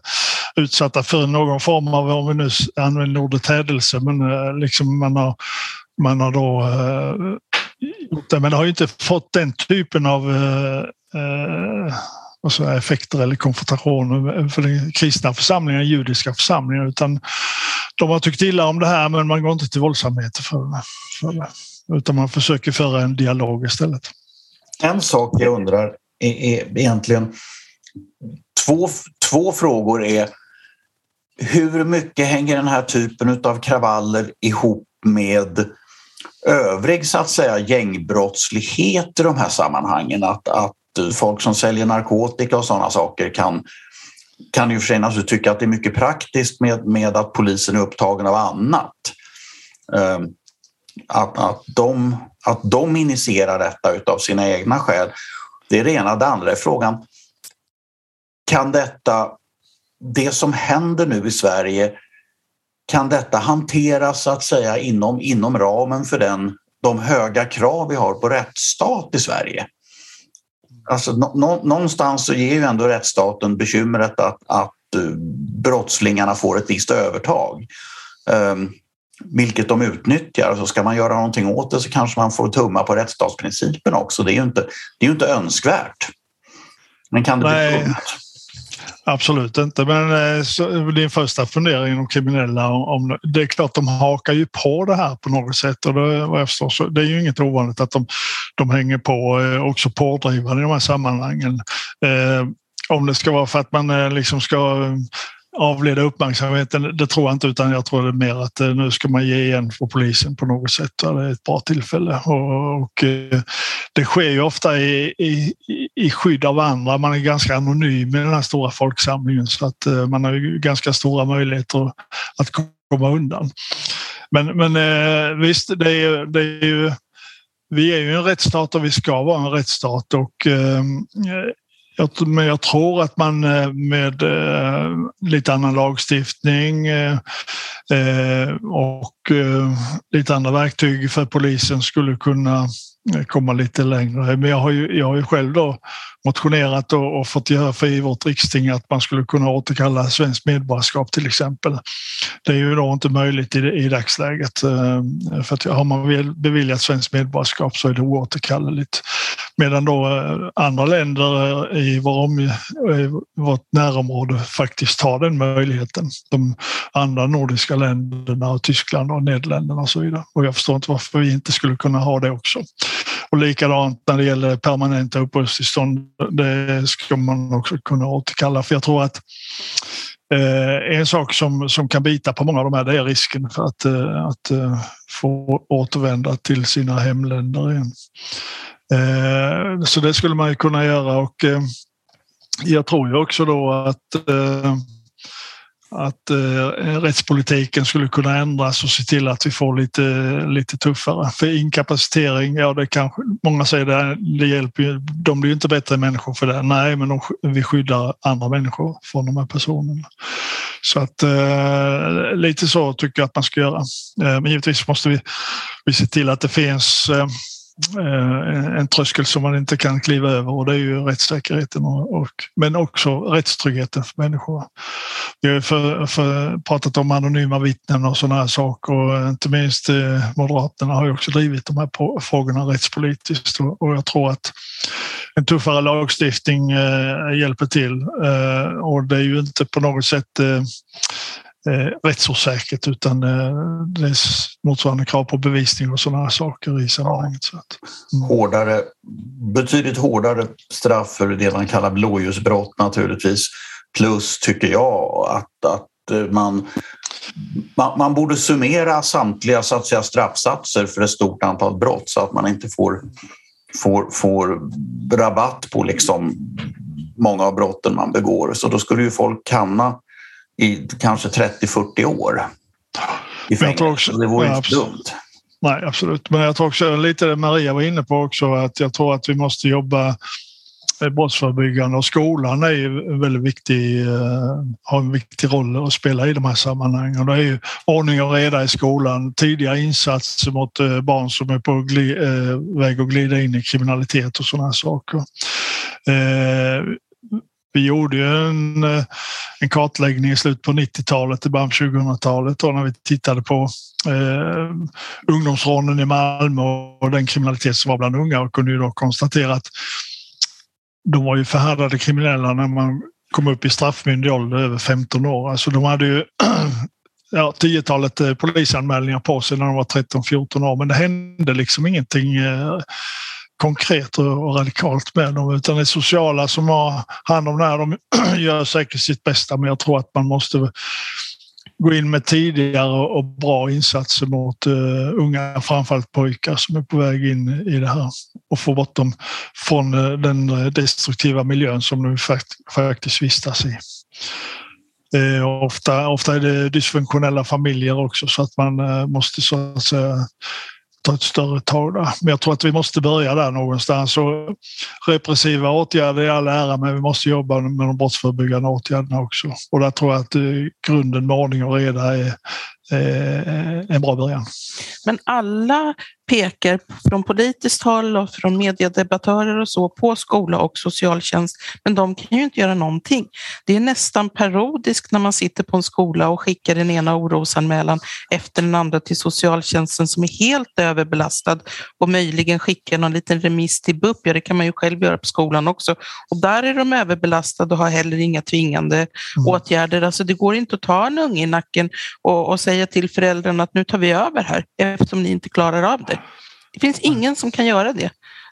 utsatta för någon form av, om vi nu använder ordet hädelse, men eh, liksom man har, man har då eh, gjort det, men det har ju inte fått den typen av och så effekter eller konfrontationer för den kristna församlingen, judiska församlingen, utan de har tyckt illa om det här men man går inte till våldsamheter för det, för det utan man försöker föra en dialog istället. En sak jag undrar är, är egentligen två, två frågor är hur mycket hänger den här typen av kravaller ihop med övrig så att säga gängbrottslighet i de här sammanhangen? Att, att folk som säljer narkotika och sådana saker kan kan ju för sig naturligtvis tycka att det är mycket praktiskt med, med att polisen är upptagen av annat. Ehm, att, att, de, att de initierar detta utav sina egna skäl. Det är det ena. Det andra är frågan, kan detta, det som händer nu i Sverige, kan detta hanteras så att säga inom, inom ramen för den, de höga krav vi har på rättsstat i Sverige? Alltså, nå, någonstans så ger ju ändå rättsstaten bekymret att, att uh, brottslingarna får ett visst övertag. Um, vilket de utnyttjar. Så ska man göra någonting åt det så kanske man får tumma på rättsstatsprincipen också. Det är ju inte, det är inte önskvärt. Men kan det Nej. bli dumt? Absolut inte, men eh, så, din första fundering om kriminella, om, det är klart de hakar ju på det här på något sätt och det, vad jag förstår, så, det är ju inget ovanligt att de, de hänger på, eh, också pådrivande i de här sammanhangen. Eh, om det ska vara för att man eh, liksom ska avleda uppmärksamheten, det tror jag inte, utan jag tror det är mer att nu ska man ge igen för polisen på något sätt. Det är ett bra tillfälle. Och, och det sker ju ofta i, i, i skydd av andra. Man är ganska anonym i den här stora folksamlingen så att eh, man har ju ganska stora möjligheter att komma undan. Men, men eh, visst, det är, det är ju vi är ju en rättsstat och vi ska vara en rättsstat och eh, men jag tror att man med lite annan lagstiftning och lite andra verktyg för polisen skulle kunna Eh, komma lite längre. Men jag har ju, jag har ju själv då motionerat och, och fått gehör för i vårt riksting att man skulle kunna återkalla svenskt medborgarskap till exempel. Det är ju då inte möjligt i, i dagsläget. Eh, för att har man beviljat svenskt medborgarskap så är det oåterkalleligt. Medan då eh, andra länder eh, i, vår i eh, vårt närområde faktiskt har den möjligheten. De andra nordiska länderna och Tyskland och Nederländerna och så vidare. Och jag förstår inte varför vi inte skulle kunna ha det också. Och likadant när det gäller permanenta uppehållstillstånd. Det ska man också kunna återkalla för jag tror att eh, en sak som, som kan bita på många av de här det är risken för att, eh, att eh, få återvända till sina hemländer igen. Eh, så det skulle man ju kunna göra och eh, jag tror ju också då att eh, att eh, rättspolitiken skulle kunna ändras och se till att vi får lite, lite tuffare. För inkapacitering, ja det kanske, många säger det, det hjälper ju, de blir ju inte bättre människor för det. Nej, men de, vi skyddar andra människor från de här personerna. Så att eh, lite så tycker jag att man ska göra. Eh, men givetvis måste vi, vi se till att det finns Eh, en tröskel som man inte kan kliva över och det är ju rättssäkerheten och, och men också rättstryggheten för människor. Vi har för, för, pratat om anonyma vittnen och sådana här saker och inte minst eh, Moderaterna har ju också drivit de här frågorna rättspolitiskt och, och jag tror att en tuffare lagstiftning eh, hjälper till eh, och det är ju inte på något sätt eh, Eh, rättsosäkert utan eh, det är motsvarande krav på bevisning och sådana här saker i sammanhanget. Så att, mm. hårdare, betydligt hårdare straff för det man kallar blåljusbrott naturligtvis. Plus tycker jag att, att eh, man, man, man, borde summera samtliga så att säga, straffsatser för ett stort antal brott så att man inte får, får, får rabatt på liksom många av brotten man begår. Så då skulle ju folk hamna i kanske 30-40 år i fängelse. Det vore ja, inte dumt. Nej, absolut. Men jag tror också lite det Maria var inne på också att jag tror att vi måste jobba brottsförebyggande och skolan är ju väldigt viktig, eh, har en viktig roll att spela i de här sammanhangen. Det är ju ordning och reda i skolan, tidiga insatser mot eh, barn som är på eh, väg att glida in i kriminalitet och sådana saker. Vi gjorde ju en, eh, en kartläggning i slutet på 90-talet, i början på 2000-talet när vi tittade på eh, ungdomsrånen i Malmö och den kriminalitet som var bland unga och kunde ju då konstatera att de var ju förhärdade kriminella när man kom upp i straffmyndig ålder över 15 år. Alltså de hade ju ja, tiotalet eh, polisanmälningar på sig när de var 13-14 år men det hände liksom ingenting eh, konkret och radikalt med dem utan det är sociala som har hand om det här. De gör säkert sitt bästa men jag tror att man måste gå in med tidigare och bra insatser mot uh, unga, framförallt pojkar som är på väg in i det här och få bort dem från uh, den eh, destruktiva miljön som de fakt faktiskt vistas i. Uh, ofta, ofta är det dysfunktionella familjer också så att man måste så att säga ta ett större tag där. Men jag tror att vi måste börja där någonstans. Och repressiva åtgärder i all ära, men vi måste jobba med de brottsförebyggande åtgärderna också. Och där tror jag att eh, grunden med ordning och reda är, eh, en bra början. Men alla pekar från politiskt håll och från mediedebattörer och så på skola och socialtjänst, men de kan ju inte göra någonting. Det är nästan parodiskt när man sitter på en skola och skickar den ena orosanmälan efter den andra till socialtjänsten som är helt överbelastad och möjligen skickar någon liten remiss till BUP. Ja, det kan man ju själv göra på skolan också. Och där är de överbelastade och har heller inga tvingande mm. åtgärder. Alltså det går inte att ta en unge i nacken och, och säga till föräldrarna att nu tar vi över här eftersom ni inte klarar av det. Det finns ingen som kan göra det.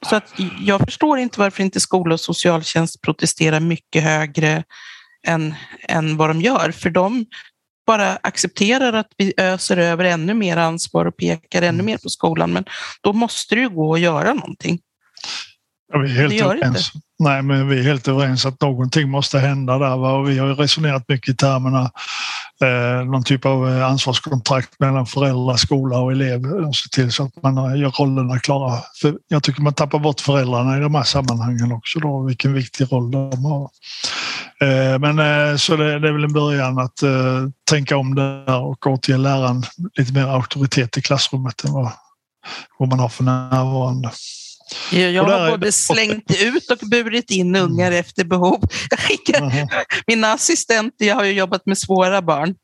Så att jag förstår inte varför inte skola och socialtjänst protesterar mycket högre än, än vad de gör. För de bara accepterar att vi öser över ännu mer ansvar och pekar ännu mer på skolan. Men då måste det ju gå att göra någonting. Ja, vi är helt överens. Nej, men vi är helt överens att någonting måste hända där. Va? Och vi har resonerat mycket i termerna eh, någon typ av eh, ansvarskontrakt mellan föräldrar, skola och elev eh, och se till så att man eh, gör rollerna klara. För jag tycker man tappar bort föräldrarna i de här sammanhangen också då, vilken viktig roll de har. Eh, men eh, så det, det, är väl en början att eh, tänka om det där och återge läraren lite mer auktoritet i klassrummet än vad, vad man har för närvarande. Jag, har både slängt ut och burit in ungar mm. efter behov. Jag skickar, mm. Mina assistenter, jag har ju jobbat med svåra barn,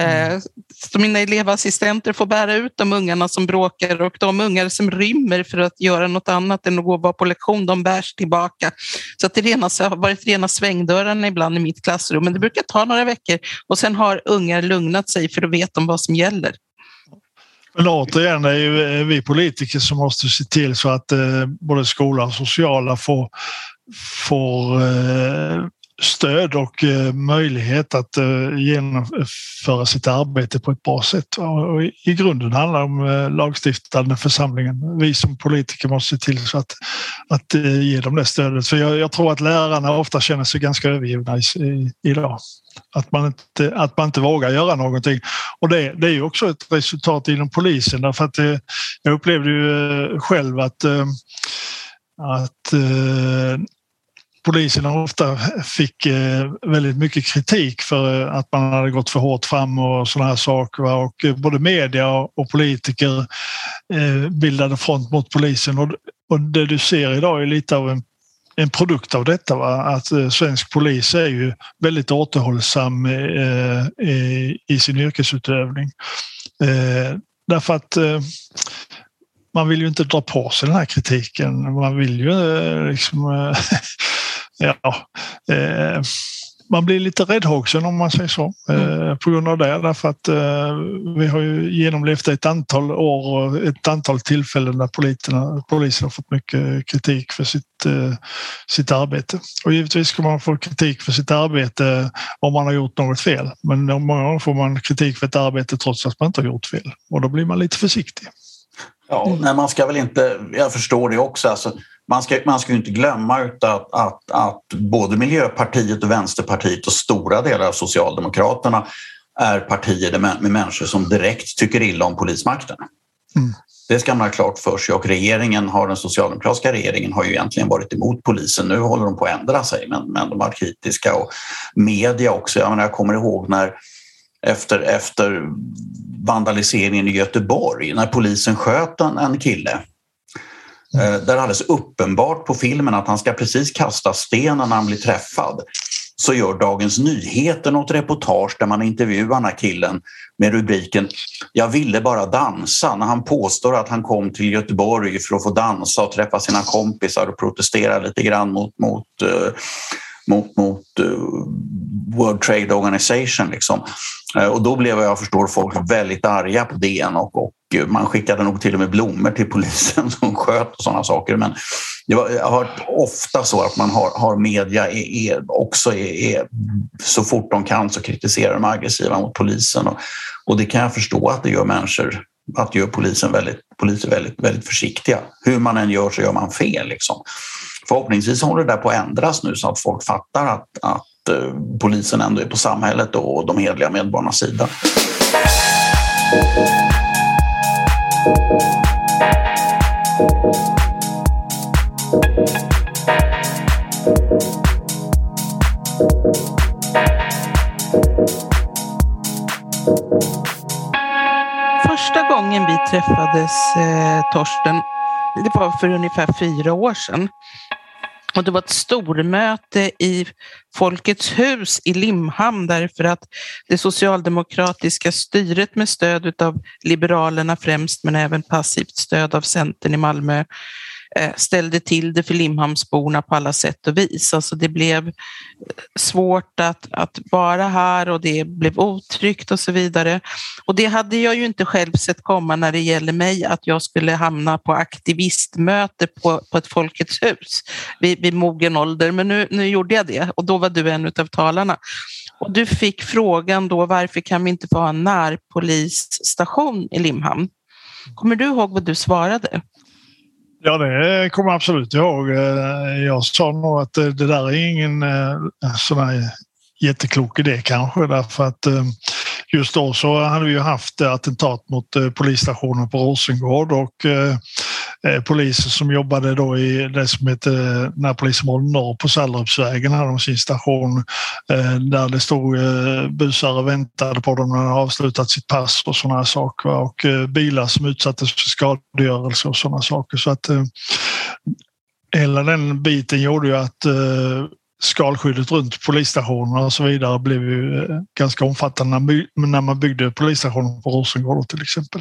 mm. så mina elevassistenter får bära ut de ungarna som bråkar och de ungar som rymmer för att göra något annat än att gå och vara på lektion, de bärs tillbaka. Så att det rena, har varit rena svängdörrarna ibland i mitt klassrum, men det brukar ta några veckor och sen har ungar lugnat sig för att veta vad som gäller. Men återigen, det är ju eh, vi politiker som måste se till så att eh, både skola och sociala får, får eh, stöd och eh, möjlighet att eh, genomföra sitt arbete på ett bra sätt. Och I grunden handlar det om eh, lagstiftande församlingen. Vi som politiker måste se till så att, att ge dem det stödet. För jag, jag tror att lärarna ofta känner sig ganska övergivna idag. Att man inte, att man inte vågar göra någonting. Och det, det är ju också ett resultat inom polisen därför att det, jag upplevde ju själv att, att eh, polisen ofta fick eh, väldigt mycket kritik för eh, att man hade gått för hårt fram och sådana här saker. Och eh, både media och politiker bildade front mot polisen. Och det du ser idag är lite av en en produkt av detta. Va? Att svensk polis är ju väldigt återhållsam i, sin yrkesutövning. Därför att man vill ju inte dra på sig den här kritiken. Man vill ju liksom liksom... Eh, ja, man blir lite räddhågsen om man säger så mm. eh, på grund av det. Därför att eh, vi har ju genomlevt ett antal år och ett antal tillfällen där poliserna, polisen har fått mycket kritik för sitt, eh, sitt arbete. Och givetvis ska man få kritik för sitt arbete om man har gjort något fel. Men många gånger får man kritik för ett arbete trots att man inte har gjort fel och då blir man lite försiktig. Ja, nej, man ska väl inte, jag förstår det också. Alltså, man ska, man ska inte glömma att, att, att både Miljöpartiet och Vänsterpartiet och stora delar av Socialdemokraterna är partier med människor som direkt tycker illa om polismakten. Mm. Det ska man ha klart för sig och regeringen har, den socialdemokratiska regeringen har ju egentligen varit emot polisen. Nu håller de på att ändra sig men, men de var kritiska och media också. Jag, menar, jag kommer ihåg när efter, efter vandaliseringen i Göteborg när polisen sköt en, en kille Eh, där är alldeles uppenbart på filmen att han ska precis kasta stenen när han blir träffad så gör Dagens Nyheter något reportage där man intervjuar den här killen med rubriken “Jag ville bara dansa” när han påstår att han kom till Göteborg för att få dansa och träffa sina kompisar och protestera lite grann mot, mot, eh, mot, mot eh, World Trade Organization. Liksom. Eh, och då blev jag förstår folk väldigt arga på DN och, och eh, man skickade nog till och med blommor till polisen som sköt och sådana saker. Men det var, jag har hört ofta så att man har, har media är, är också är, är, så fort de kan så kritiserar de aggressiva mot polisen och, och det kan jag förstå att det gör människor att gör polisen väldigt, poliser väldigt, väldigt försiktiga. Hur man än gör så gör man fel. Liksom. Förhoppningsvis håller det där på att ändras nu så att folk fattar att, att eh, polisen ändå är på samhället och de hedliga medborgarnas sida. Första gången vi träffades, eh, Torsten, det var för ungefär fyra år sedan. Och det var ett stormöte i Folkets hus i Limhamn därför att det socialdemokratiska styret med stöd av Liberalerna främst men även passivt stöd av Centern i Malmö Eh, ställde till det för Limhamnsborna på alla sätt och vis. Alltså det blev eh, svårt att, att vara här och det blev otryggt och så vidare. Och det hade jag ju inte själv sett komma när det gäller mig, att jag skulle hamna på aktivistmöte på, på ett Folkets hus vid, vid mogen ålder. Men nu, nu gjorde jag det och då var du en av talarna. Och du fick frågan då varför kan vi inte få ha en närpolisstation i Limhamn? Kommer du ihåg vad du svarade? Ja, det kommer jag absolut ihåg. Eh, jag sa nog att eh, det där är ingen eh, sån här jätteklok idé kanske därför att just då så hade vi ju haft attentat mot polisstationen på Rosengård och Eh, poliser som jobbade då i det som heter Närpolisområde norr på Sallerupsvägen hade de sin station eh, där det stod eh, busar och väntade på dem när de avslutat sitt pass och sådana saker och eh, bilar som utsattes för skadegörelse och sådana saker. Så att eh, hela den biten gjorde ju att eh, skalskyddet runt polisstationerna och så vidare blev ju eh, ganska omfattande när man byggde polisstationen på Rosengård till exempel.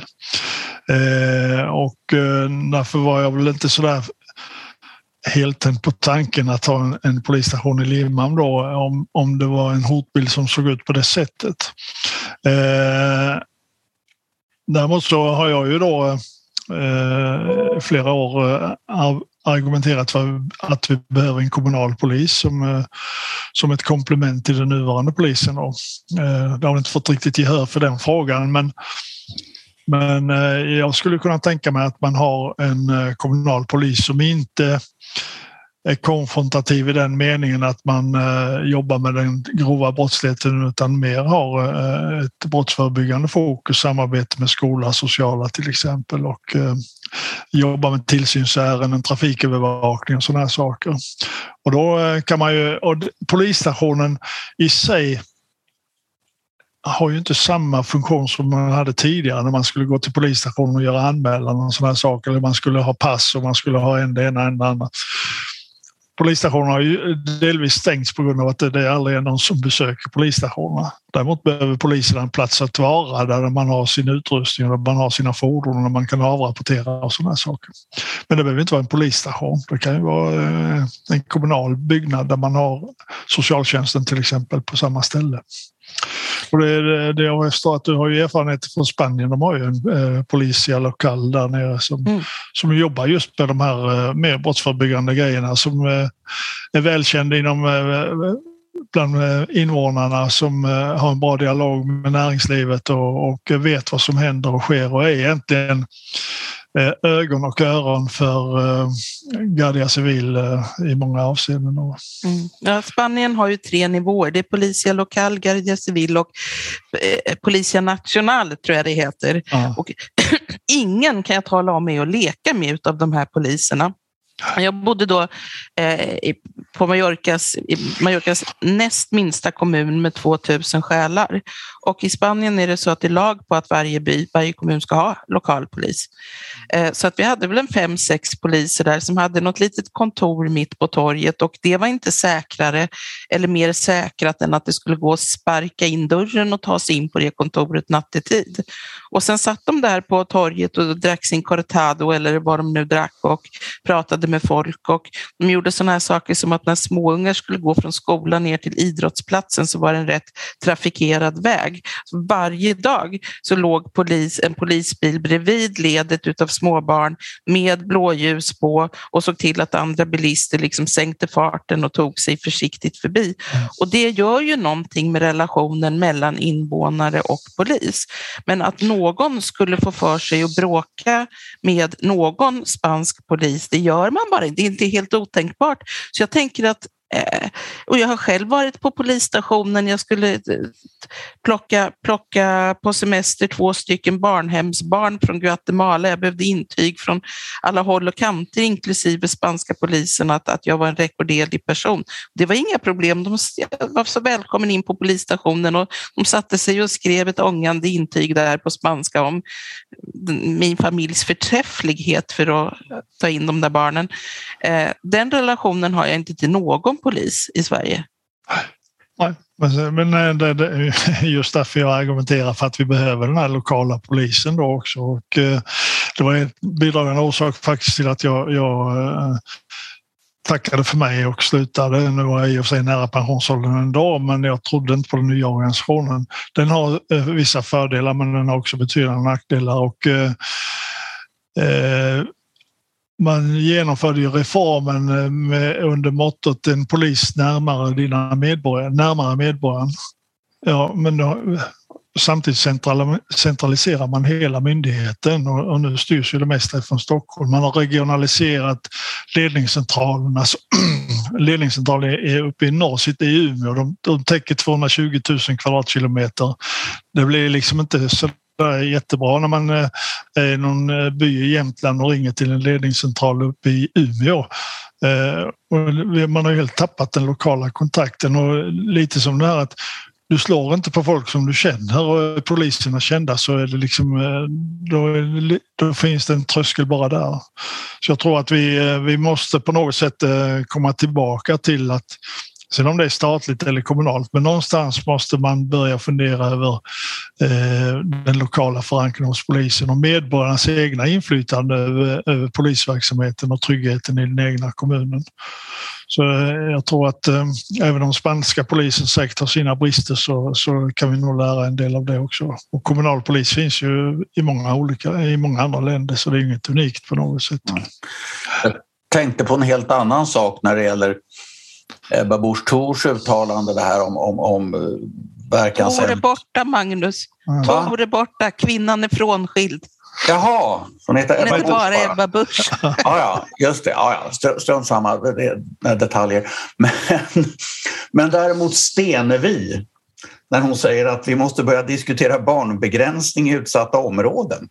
Eh, och eh, därför var jag väl inte sådär helt på tanken att ha en, en polisstation i Limhamn då om, om det var en hotbild som såg ut på det sättet. Eh, däremot så har jag ju då eh, flera år eh, argumenterat för att vi behöver en kommunal polis som, eh, som ett komplement till den nuvarande polisen. Då. Eh, det har inte fått riktigt gehör för den frågan men men eh, jag skulle kunna tänka mig att man har en eh, kommunal polis som inte är konfrontativ i den meningen att man eh, jobbar med den grova brottsligheten utan mer har eh, ett brottsförebyggande fokus, samarbete med skola, sociala till exempel och jobba med tillsynsärenden, trafikövervakning och sådana här saker. Och då eh, kan man ju, och polisstationen i sig har ju inte samma funktion som man hade tidigare när man skulle gå till polisstationen och göra anmälan och sådana saker. Eller man skulle ha pass och man skulle ha en det ena och en det andra. Polisstationen har ju delvis stängts på grund av att det aldrig är någon som besöker polisstationerna. Däremot behöver polisen en plats att vara där man har sin utrustning, där man har sina fordon och man kan avrapportera och sådana saker. Men det behöver inte vara en polisstation. Det kan ju vara eh, en kommunal byggnad där man har socialtjänsten till exempel på samma ställe. Och det, det jag förstår att du har ju erfarenhet från Spanien. De har ju en eh, policia lokal där nere som, mm. som jobbar just med de här eh, mer brottsförebyggande grejerna som eh, är välkänd inom eh, bland eh, invånarna som eh, har en bra dialog med näringslivet och, och vet vad som händer och sker och är egentligen Eh, ögon och öron för eh, Guardia Civil eh, i många avseenden. Mm. Ja, Spanien har ju tre nivåer. Det är Policia Local, Guardia Civil och Policia Nacional tror jag det heter. Ja. Och ingen kan jag tala om är att leka med av de här poliserna. Jag bodde då eh, på Mallorcas, Mallorcas näst minsta kommun med 2000 själar. Och i Spanien är det så att det är lag på att varje by, varje kommun ska ha lokalpolis. Eh, så att vi hade väl en fem, sex poliser där som hade något litet kontor mitt på torget och det var inte säkrare eller mer säkrat än att det skulle gå att sparka in dörren och ta sig in på det kontoret nattetid. Och sen satt de där på torget och drack sin cortado eller vad de nu drack och pratade med folk och de gjorde sådana här saker som att när småungar skulle gå från skolan ner till idrottsplatsen så var det en rätt trafikerad väg. Så varje dag så låg polis, en polisbil bredvid ledet utav småbarn med blåljus på och såg till att andra bilister liksom sänkte farten och tog sig försiktigt förbi. Och det gör ju någonting med relationen mellan invånare och polis. Men att någon skulle få för sig att bråka med någon spansk polis, det gör man bara Det är inte helt otänkbart. Så jag tänker att Eh, och jag har själv varit på polisstationen. Jag skulle eh, plocka, plocka på semester två stycken barnhemsbarn från Guatemala. Jag behövde intyg från alla håll och kanter, inklusive spanska polisen, att, att jag var en rekorderlig person. Det var inga problem. De var så välkommen in på polisstationen och de satte sig och skrev ett ångande intyg där på spanska om min familjs förträfflighet för att ta in de där barnen. Eh, den relationen har jag inte till någon polis i Sverige. Nej, men eh, eh, det, det, just därför jag argumenterar för att vi behöver den här lokala polisen då också. Och, eh, det var en bidragande orsak faktiskt till att jag, jag tackade för mig och slutade. Nu var jag i och för sig nära pensionsåldern ändå, men jag trodde inte på den nya organisationen. Den har vissa fördelar, men den har också betydande nackdelar. Och, eh man genomförde ju reformen eh, med, under mottot en polis närmare dina medborgare, närmare medborgaren. Ja, men då, samtidigt centraliserar man hela myndigheten och, nu styrs ju det mesta från Stockholm. Man har regionaliserat ledningscentralerna. Ledningscentralen är uppe i norr, sitter i Umeå. De, de täcker 220 000 kvadratkilometer. Det blir liksom inte så jättebra när man eh, är i någon eh, by i Jämtland och ringer till en ledningscentral uppe i Umeå. Eh, man har helt tappat den lokala kontakten och lite som det här att du slår inte på folk som du känner och poliserna kända så är det liksom, då, är då, finns det en tröskel bara där. Så jag tror att vi, vi måste på något sätt komma tillbaka till att Sen om det är statligt eller kommunalt, men någonstans måste man börja fundera över eh, den lokala förankringen hos polisen och medborgarnas egna inflytande över, över polisverksamheten och tryggheten i den egna kommunen. Så eh, jag tror att eh, även om spanska polisen säkert har sina brister så, så kan vi nog lära en del av det också. Och kommunal polis finns ju i många, olika, i många andra länder så det är inget unikt på något sätt. Jag tänkte på en helt annan sak när det gäller Ebba Busch Thors uttalande det här om, om, om eh, verkan... Tor är borta, Magnus. Mm. Tor är borta, kvinnan är frånskild. Jaha, hon heter Ebba Busch bara. Ebba Busch. ja, ja, just det. Ja, ja. Strunt samma detaljer. Men, men däremot Stenevi, när hon säger att vi måste börja diskutera barnbegränsning i utsatta områden.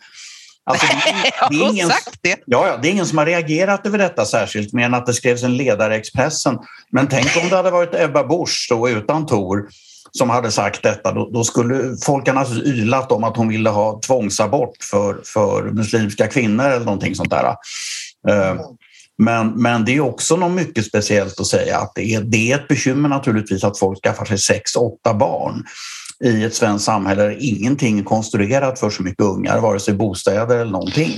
Alltså, det, det, är ingen, det. Ja, ja, det är ingen som har reagerat över detta särskilt mer än att det skrevs en ledare i Expressen. Men tänk om det hade varit Ebba Busch då, utan Tor som hade sagt detta, då, då skulle folk ha naturligtvis ylat om att hon ville ha tvångsabort för, för muslimska kvinnor eller någonting sånt där. Uh, men, men det är också något mycket speciellt att säga att det är, det är ett bekymmer naturligtvis att folk skaffar sig sex, åtta barn i ett svenskt samhälle där ingenting är konstruerat för så mycket ungar, vare sig bostäder eller någonting.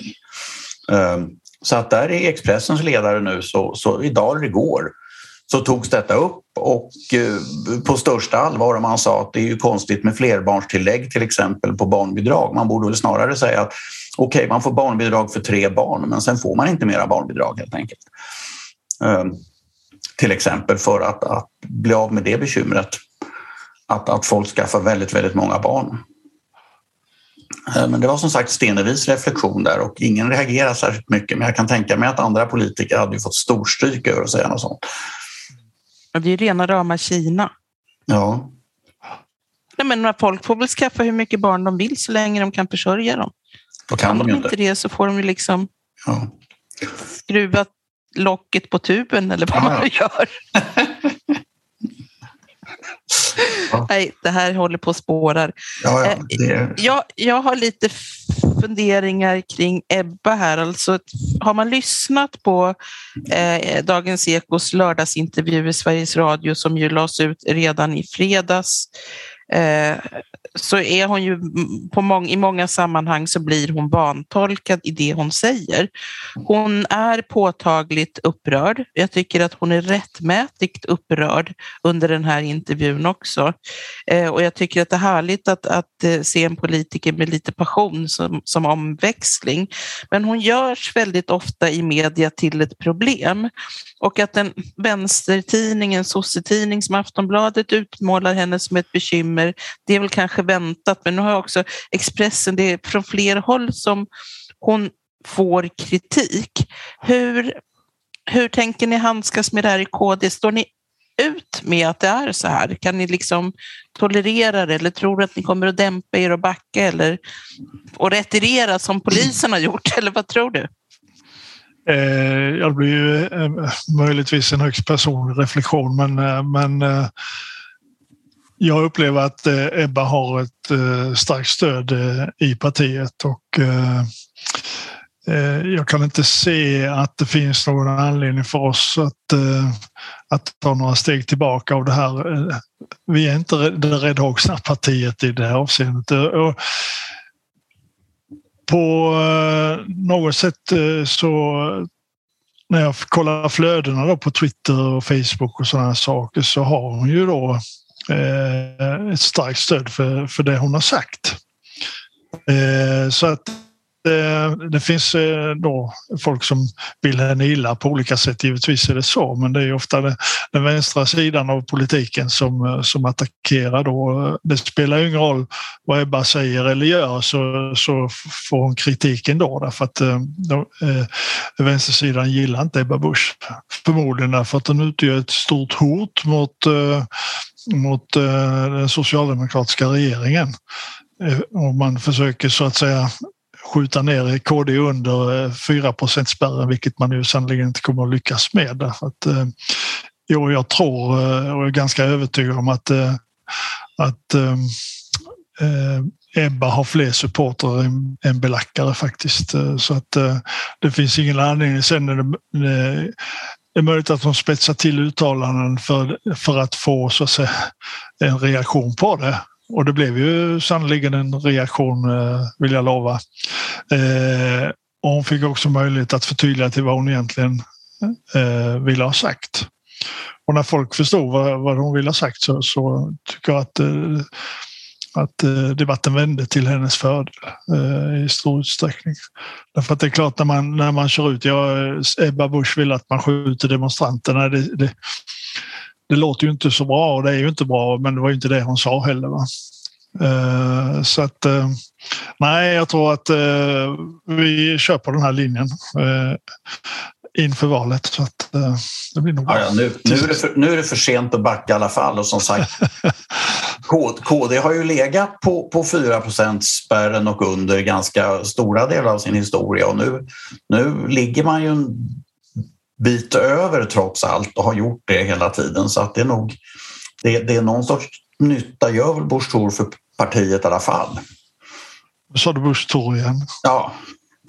Ehm, så att där är Expressens ledare nu, så, så idag eller igår, så togs detta upp och eh, på största allvar man sa att det är ju konstigt med flerbarnstillägg till exempel på barnbidrag. Man borde väl snarare säga att okej, okay, man får barnbidrag för tre barn men sen får man inte mera barnbidrag helt enkelt. Ehm, till exempel för att, att bli av med det bekymret att, att folk skaffar väldigt, väldigt många barn. Eh, men det var som sagt Stenevis reflektion där och ingen reagerar särskilt mycket. Men jag kan tänka mig att andra politiker hade fått storstryk över att säga något sånt. Det är rena rama Kina. Ja. Nej, men folk får väl skaffa hur mycket barn de vill så länge de kan försörja dem. Då kan, kan de inte det så får de ju liksom ja. skruva locket på tuben eller vad ja, man gör. Nej, det här håller på att spårar. Ja, ja, eh, det... jag, jag har lite funderingar kring Ebba här. Alltså, har man lyssnat på eh, Dagens Ekos lördagsintervju i Sveriges Radio som ju lades ut redan i fredags Eh, så är hon ju på mång, i många sammanhang så blir hon vantolkad i det hon säger. Hon är påtagligt upprörd. Jag tycker att hon är rättmätigt upprörd under den här intervjun också. Eh, och jag tycker att det är härligt att, att eh, se en politiker med lite passion som, som omväxling. Men hon görs väldigt ofta i media till ett problem. Och att en vänstertidning, en sossetidning som Aftonbladet utmålar henne som ett bekymmer, det är väl kanske väntat. Men nu har också Expressen, det är från flera håll som hon får kritik. Hur, hur tänker ni handskas med det här i KD? Står ni ut med att det är så här? Kan ni liksom tolerera det eller tror du att ni kommer att dämpa er och backa eller och retirera som polisen har gjort? Eller vad tror du? Eh, det blir ju eh, möjligtvis en högst personlig reflektion men, eh, men eh, jag upplever att eh, Ebba har ett eh, starkt stöd eh, i partiet och jag kan inte se att det finns någon anledning för oss att, att ta några steg tillbaka av det här. Vi är inte det räddhågsna partiet i det här avseendet. på något sätt så när jag kollar flödena då på Twitter och Facebook och sådana saker så har hon ju då Eh, ett starkt stöd för, för det hon har sagt. Eh, så att Eh, det finns eh, då folk som vill henne illa på olika sätt. Givetvis är det så, men det är ofta den vänstra sidan av politiken som, eh, som attackerar. Då. Det spelar ju ingen roll vad Ebba säger eller gör så, så får hon kritik ändå därför att eh, eh vänstersidan gillar inte Ebba Busch. Förmodligen därför att hon utgör ett stort hot mot, eh, mot eh, den socialdemokratiska regeringen. Eh, och man försöker så att säga skjuta ner KD under eh, 4 spärren vilket man ju sannolikt inte kommer att lyckas med. Därför att, jo, jag tror och är ganska övertygad om att, att Ebba har fler supportrar än, belackare faktiskt. Så att det finns ingen anledning. Sen är det, är möjligt att de spetsar till uttalanden för, för att få så att säga, en reaktion på det. Och det blev ju sannoliken en reaktion, eh, vill jag lova. Eh, och hon fick också möjlighet att förtydliga till vad hon egentligen eh, ville ha sagt. Och när folk förstod vad, vad hon ville ha sagt så, så tycker jag att, eh, att eh, debatten vände till hennes fördel eh, i stor utsträckning. Därför att det är klart när man, när man kör ut, ja, eh, Ebba Busch vill att man skjuter demonstranterna. Det, det, det låter ju inte så bra och det är ju inte bra, men det var ju inte det hon sa heller. Va? Så att nej, jag tror att vi kör på den här linjen inför valet. Så att, det blir nog ja, ja, nu, nu, är det för, nu är det för sent att backa i alla fall och som sagt KD har ju legat på, på 4 spärren och under ganska stora delar av sin historia och nu, nu ligger man ju en bit över trots allt och har gjort det hela tiden. Så att det är nog det, det är någon sorts nytta gör väl Busch för partiet i alla fall. Sa du Busch igen? Ja.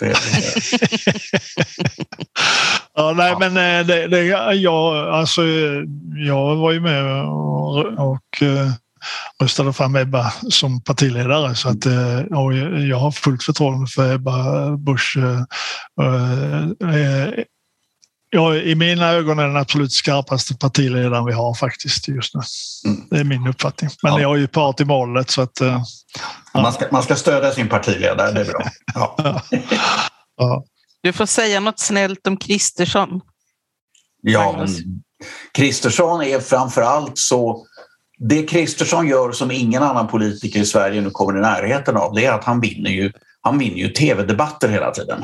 Ja, nej, men eh, det, det, jag, alltså, jag var ju med och, och eh, röstade fram Ebba som partiledare så att eh, jag har fullt förtroende för Ebba Busch ja, i mina ögon är den absolut skarpaste partiledaren vi har faktiskt just nu. Mm. Det är min uppfattning. Men ja. jag är ju part i målet så att... Man, ska, man ska stödja sin partiledare, det är bra. Ja. ja. Du får säga något snällt om Kristersson. Ja, Kristersson är framför allt så... Det Kristersson gör som ingen annan politiker i Sverige nu kommer i närheten av det är att han vinner ju, han vinner ju tv-debatter hela tiden.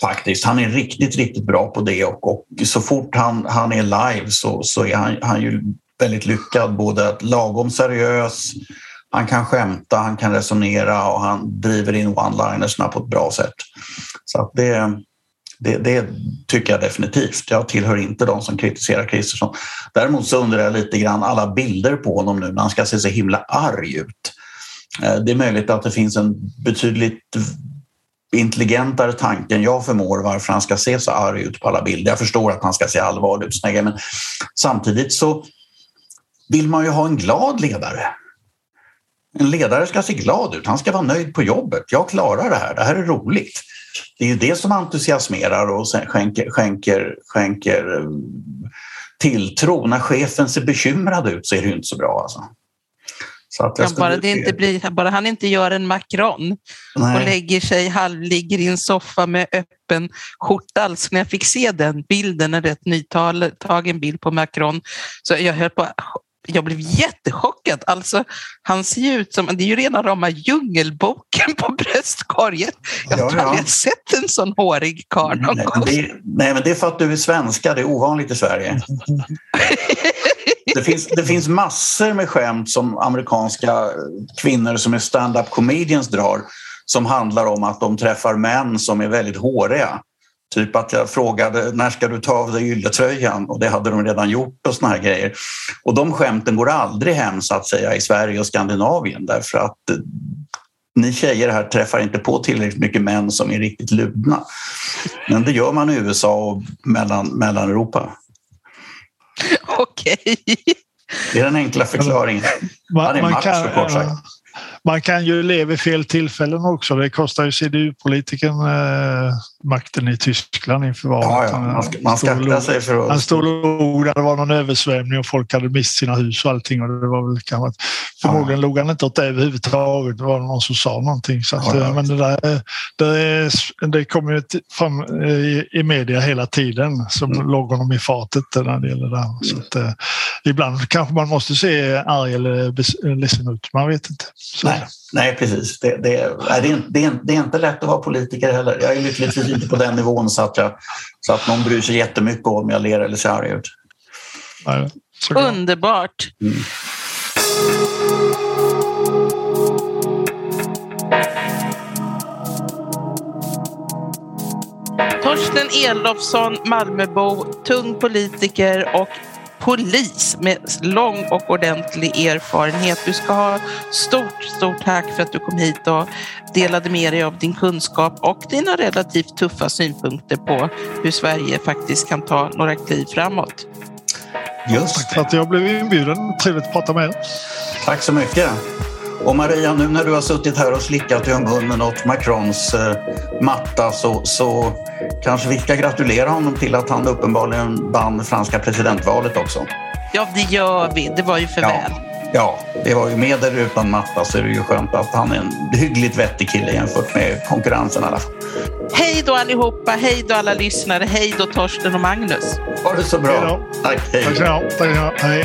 Faktiskt. Han är riktigt, riktigt bra på det och, och så fort han, han är live så, så är han, han ju väldigt lyckad. Både att lagom seriös, han kan skämta, han kan resonera och han driver in one-linersna på ett bra sätt. Så att det, det, det, tycker jag definitivt. Jag tillhör inte de som kritiserar Kristersson. Däremot så undrar jag lite grann alla bilder på honom nu när han ska se så himla arg ut. Eh, det är möjligt att det finns en betydligt intelligentare tanke än jag förmår varför han ska se så arg ut på alla bilder. Jag förstår att han ska se allvarlig ut, men samtidigt så vill man ju ha en glad ledare. En ledare ska se glad ut, han ska vara nöjd på jobbet. Jag klarar det här, det här är roligt. Det är ju det som entusiasmerar och skänker, skänker, skänker eh, tilltro. När chefen ser bekymrad ut så är det inte så bra. Alltså. Ja, bara, det inte blir, bara han inte gör en Macron Nej. och lägger sig halvligger i en soffa med öppen skjorta. Alltså när jag fick se den bilden, en rätt nytagen bild på Macron, så jag höll på jag blev jättechockad. Alltså, han ser ju ut som, det är ju rena rama djungelboken på bröstkorgen. Jag har ja, aldrig sett en sån hårig karl någon nej, gång. Det, nej, men det är för att du är svenska, det är ovanligt i Sverige. Det finns, det finns massor med skämt som amerikanska kvinnor som är stand-up comedians drar som handlar om att de träffar män som är väldigt håriga. Typ att jag frågade när ska du ta av dig ylletröjan och det hade de redan gjort och såna här grejer. Och de skämten går aldrig hem så att säga i Sverige och Skandinavien därför att eh, ni tjejer här träffar inte på tillräckligt mycket män som är riktigt ludna. Men det gör man i USA och mellan, Mellaneuropa. Okej. Det är den enkla förklaringen. Man, man, kan, man kan ju leva i fel tillfällen också. Det kostar ju CDU-politikern eh, makten i Tyskland inför valet. Ja, ja. Man, ska, man ska sig för att... Han stod och log det var någon översvämning och folk hade mist sina hus och allting. Och det var väl kanske, förmodligen ja. log han inte åt det överhuvudtaget. Det var någon som sa någonting. Så att, ja, ja. Men det, där, det, det kommer ju fram i, i media hela tiden som mm. låg honom i fatet när det gäller det här. Så att, eh, ibland kanske man måste se arg eller ledsen ut. Man vet inte. Så. Nej, nej, precis. Det, det, är, det, är, det, är, det är inte lätt att vara politiker heller. Jag är lyckligtvis inte på den nivån så att, jag, så att någon bryr sig jättemycket om jag ler eller ser arg ut. Nej, Underbart. Mm. Torsten Elofsson, Malmöbo, tung politiker och polis med lång och ordentlig erfarenhet. Du ska ha stort, stort tack för att du kom hit och delade med dig av din kunskap och dina relativt tuffa synpunkter på hur Sverige faktiskt kan ta några kliv framåt. Just. Tack för att jag blev inbjuden. Trevligt att prata med er. Tack så mycket. Och Maria, nu när du har suttit här och slickat i munnen åt Macrons eh, matta så, så kanske vi ska gratulera honom till att han uppenbarligen vann franska presidentvalet också. Ja, det gör vi. Det var ju för ja. väl. Ja, det var ju med eller utan matta så är det ju skönt att han är en hyggligt vettig kille jämfört med konkurrensen i alla fall. Hej då allihopa, hej då alla lyssnare, hej då Torsten och Magnus. Ha det så bra. Hej Tack, hej. Tack så mycket. Hej.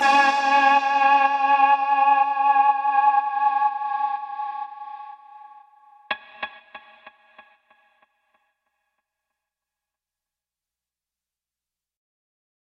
Música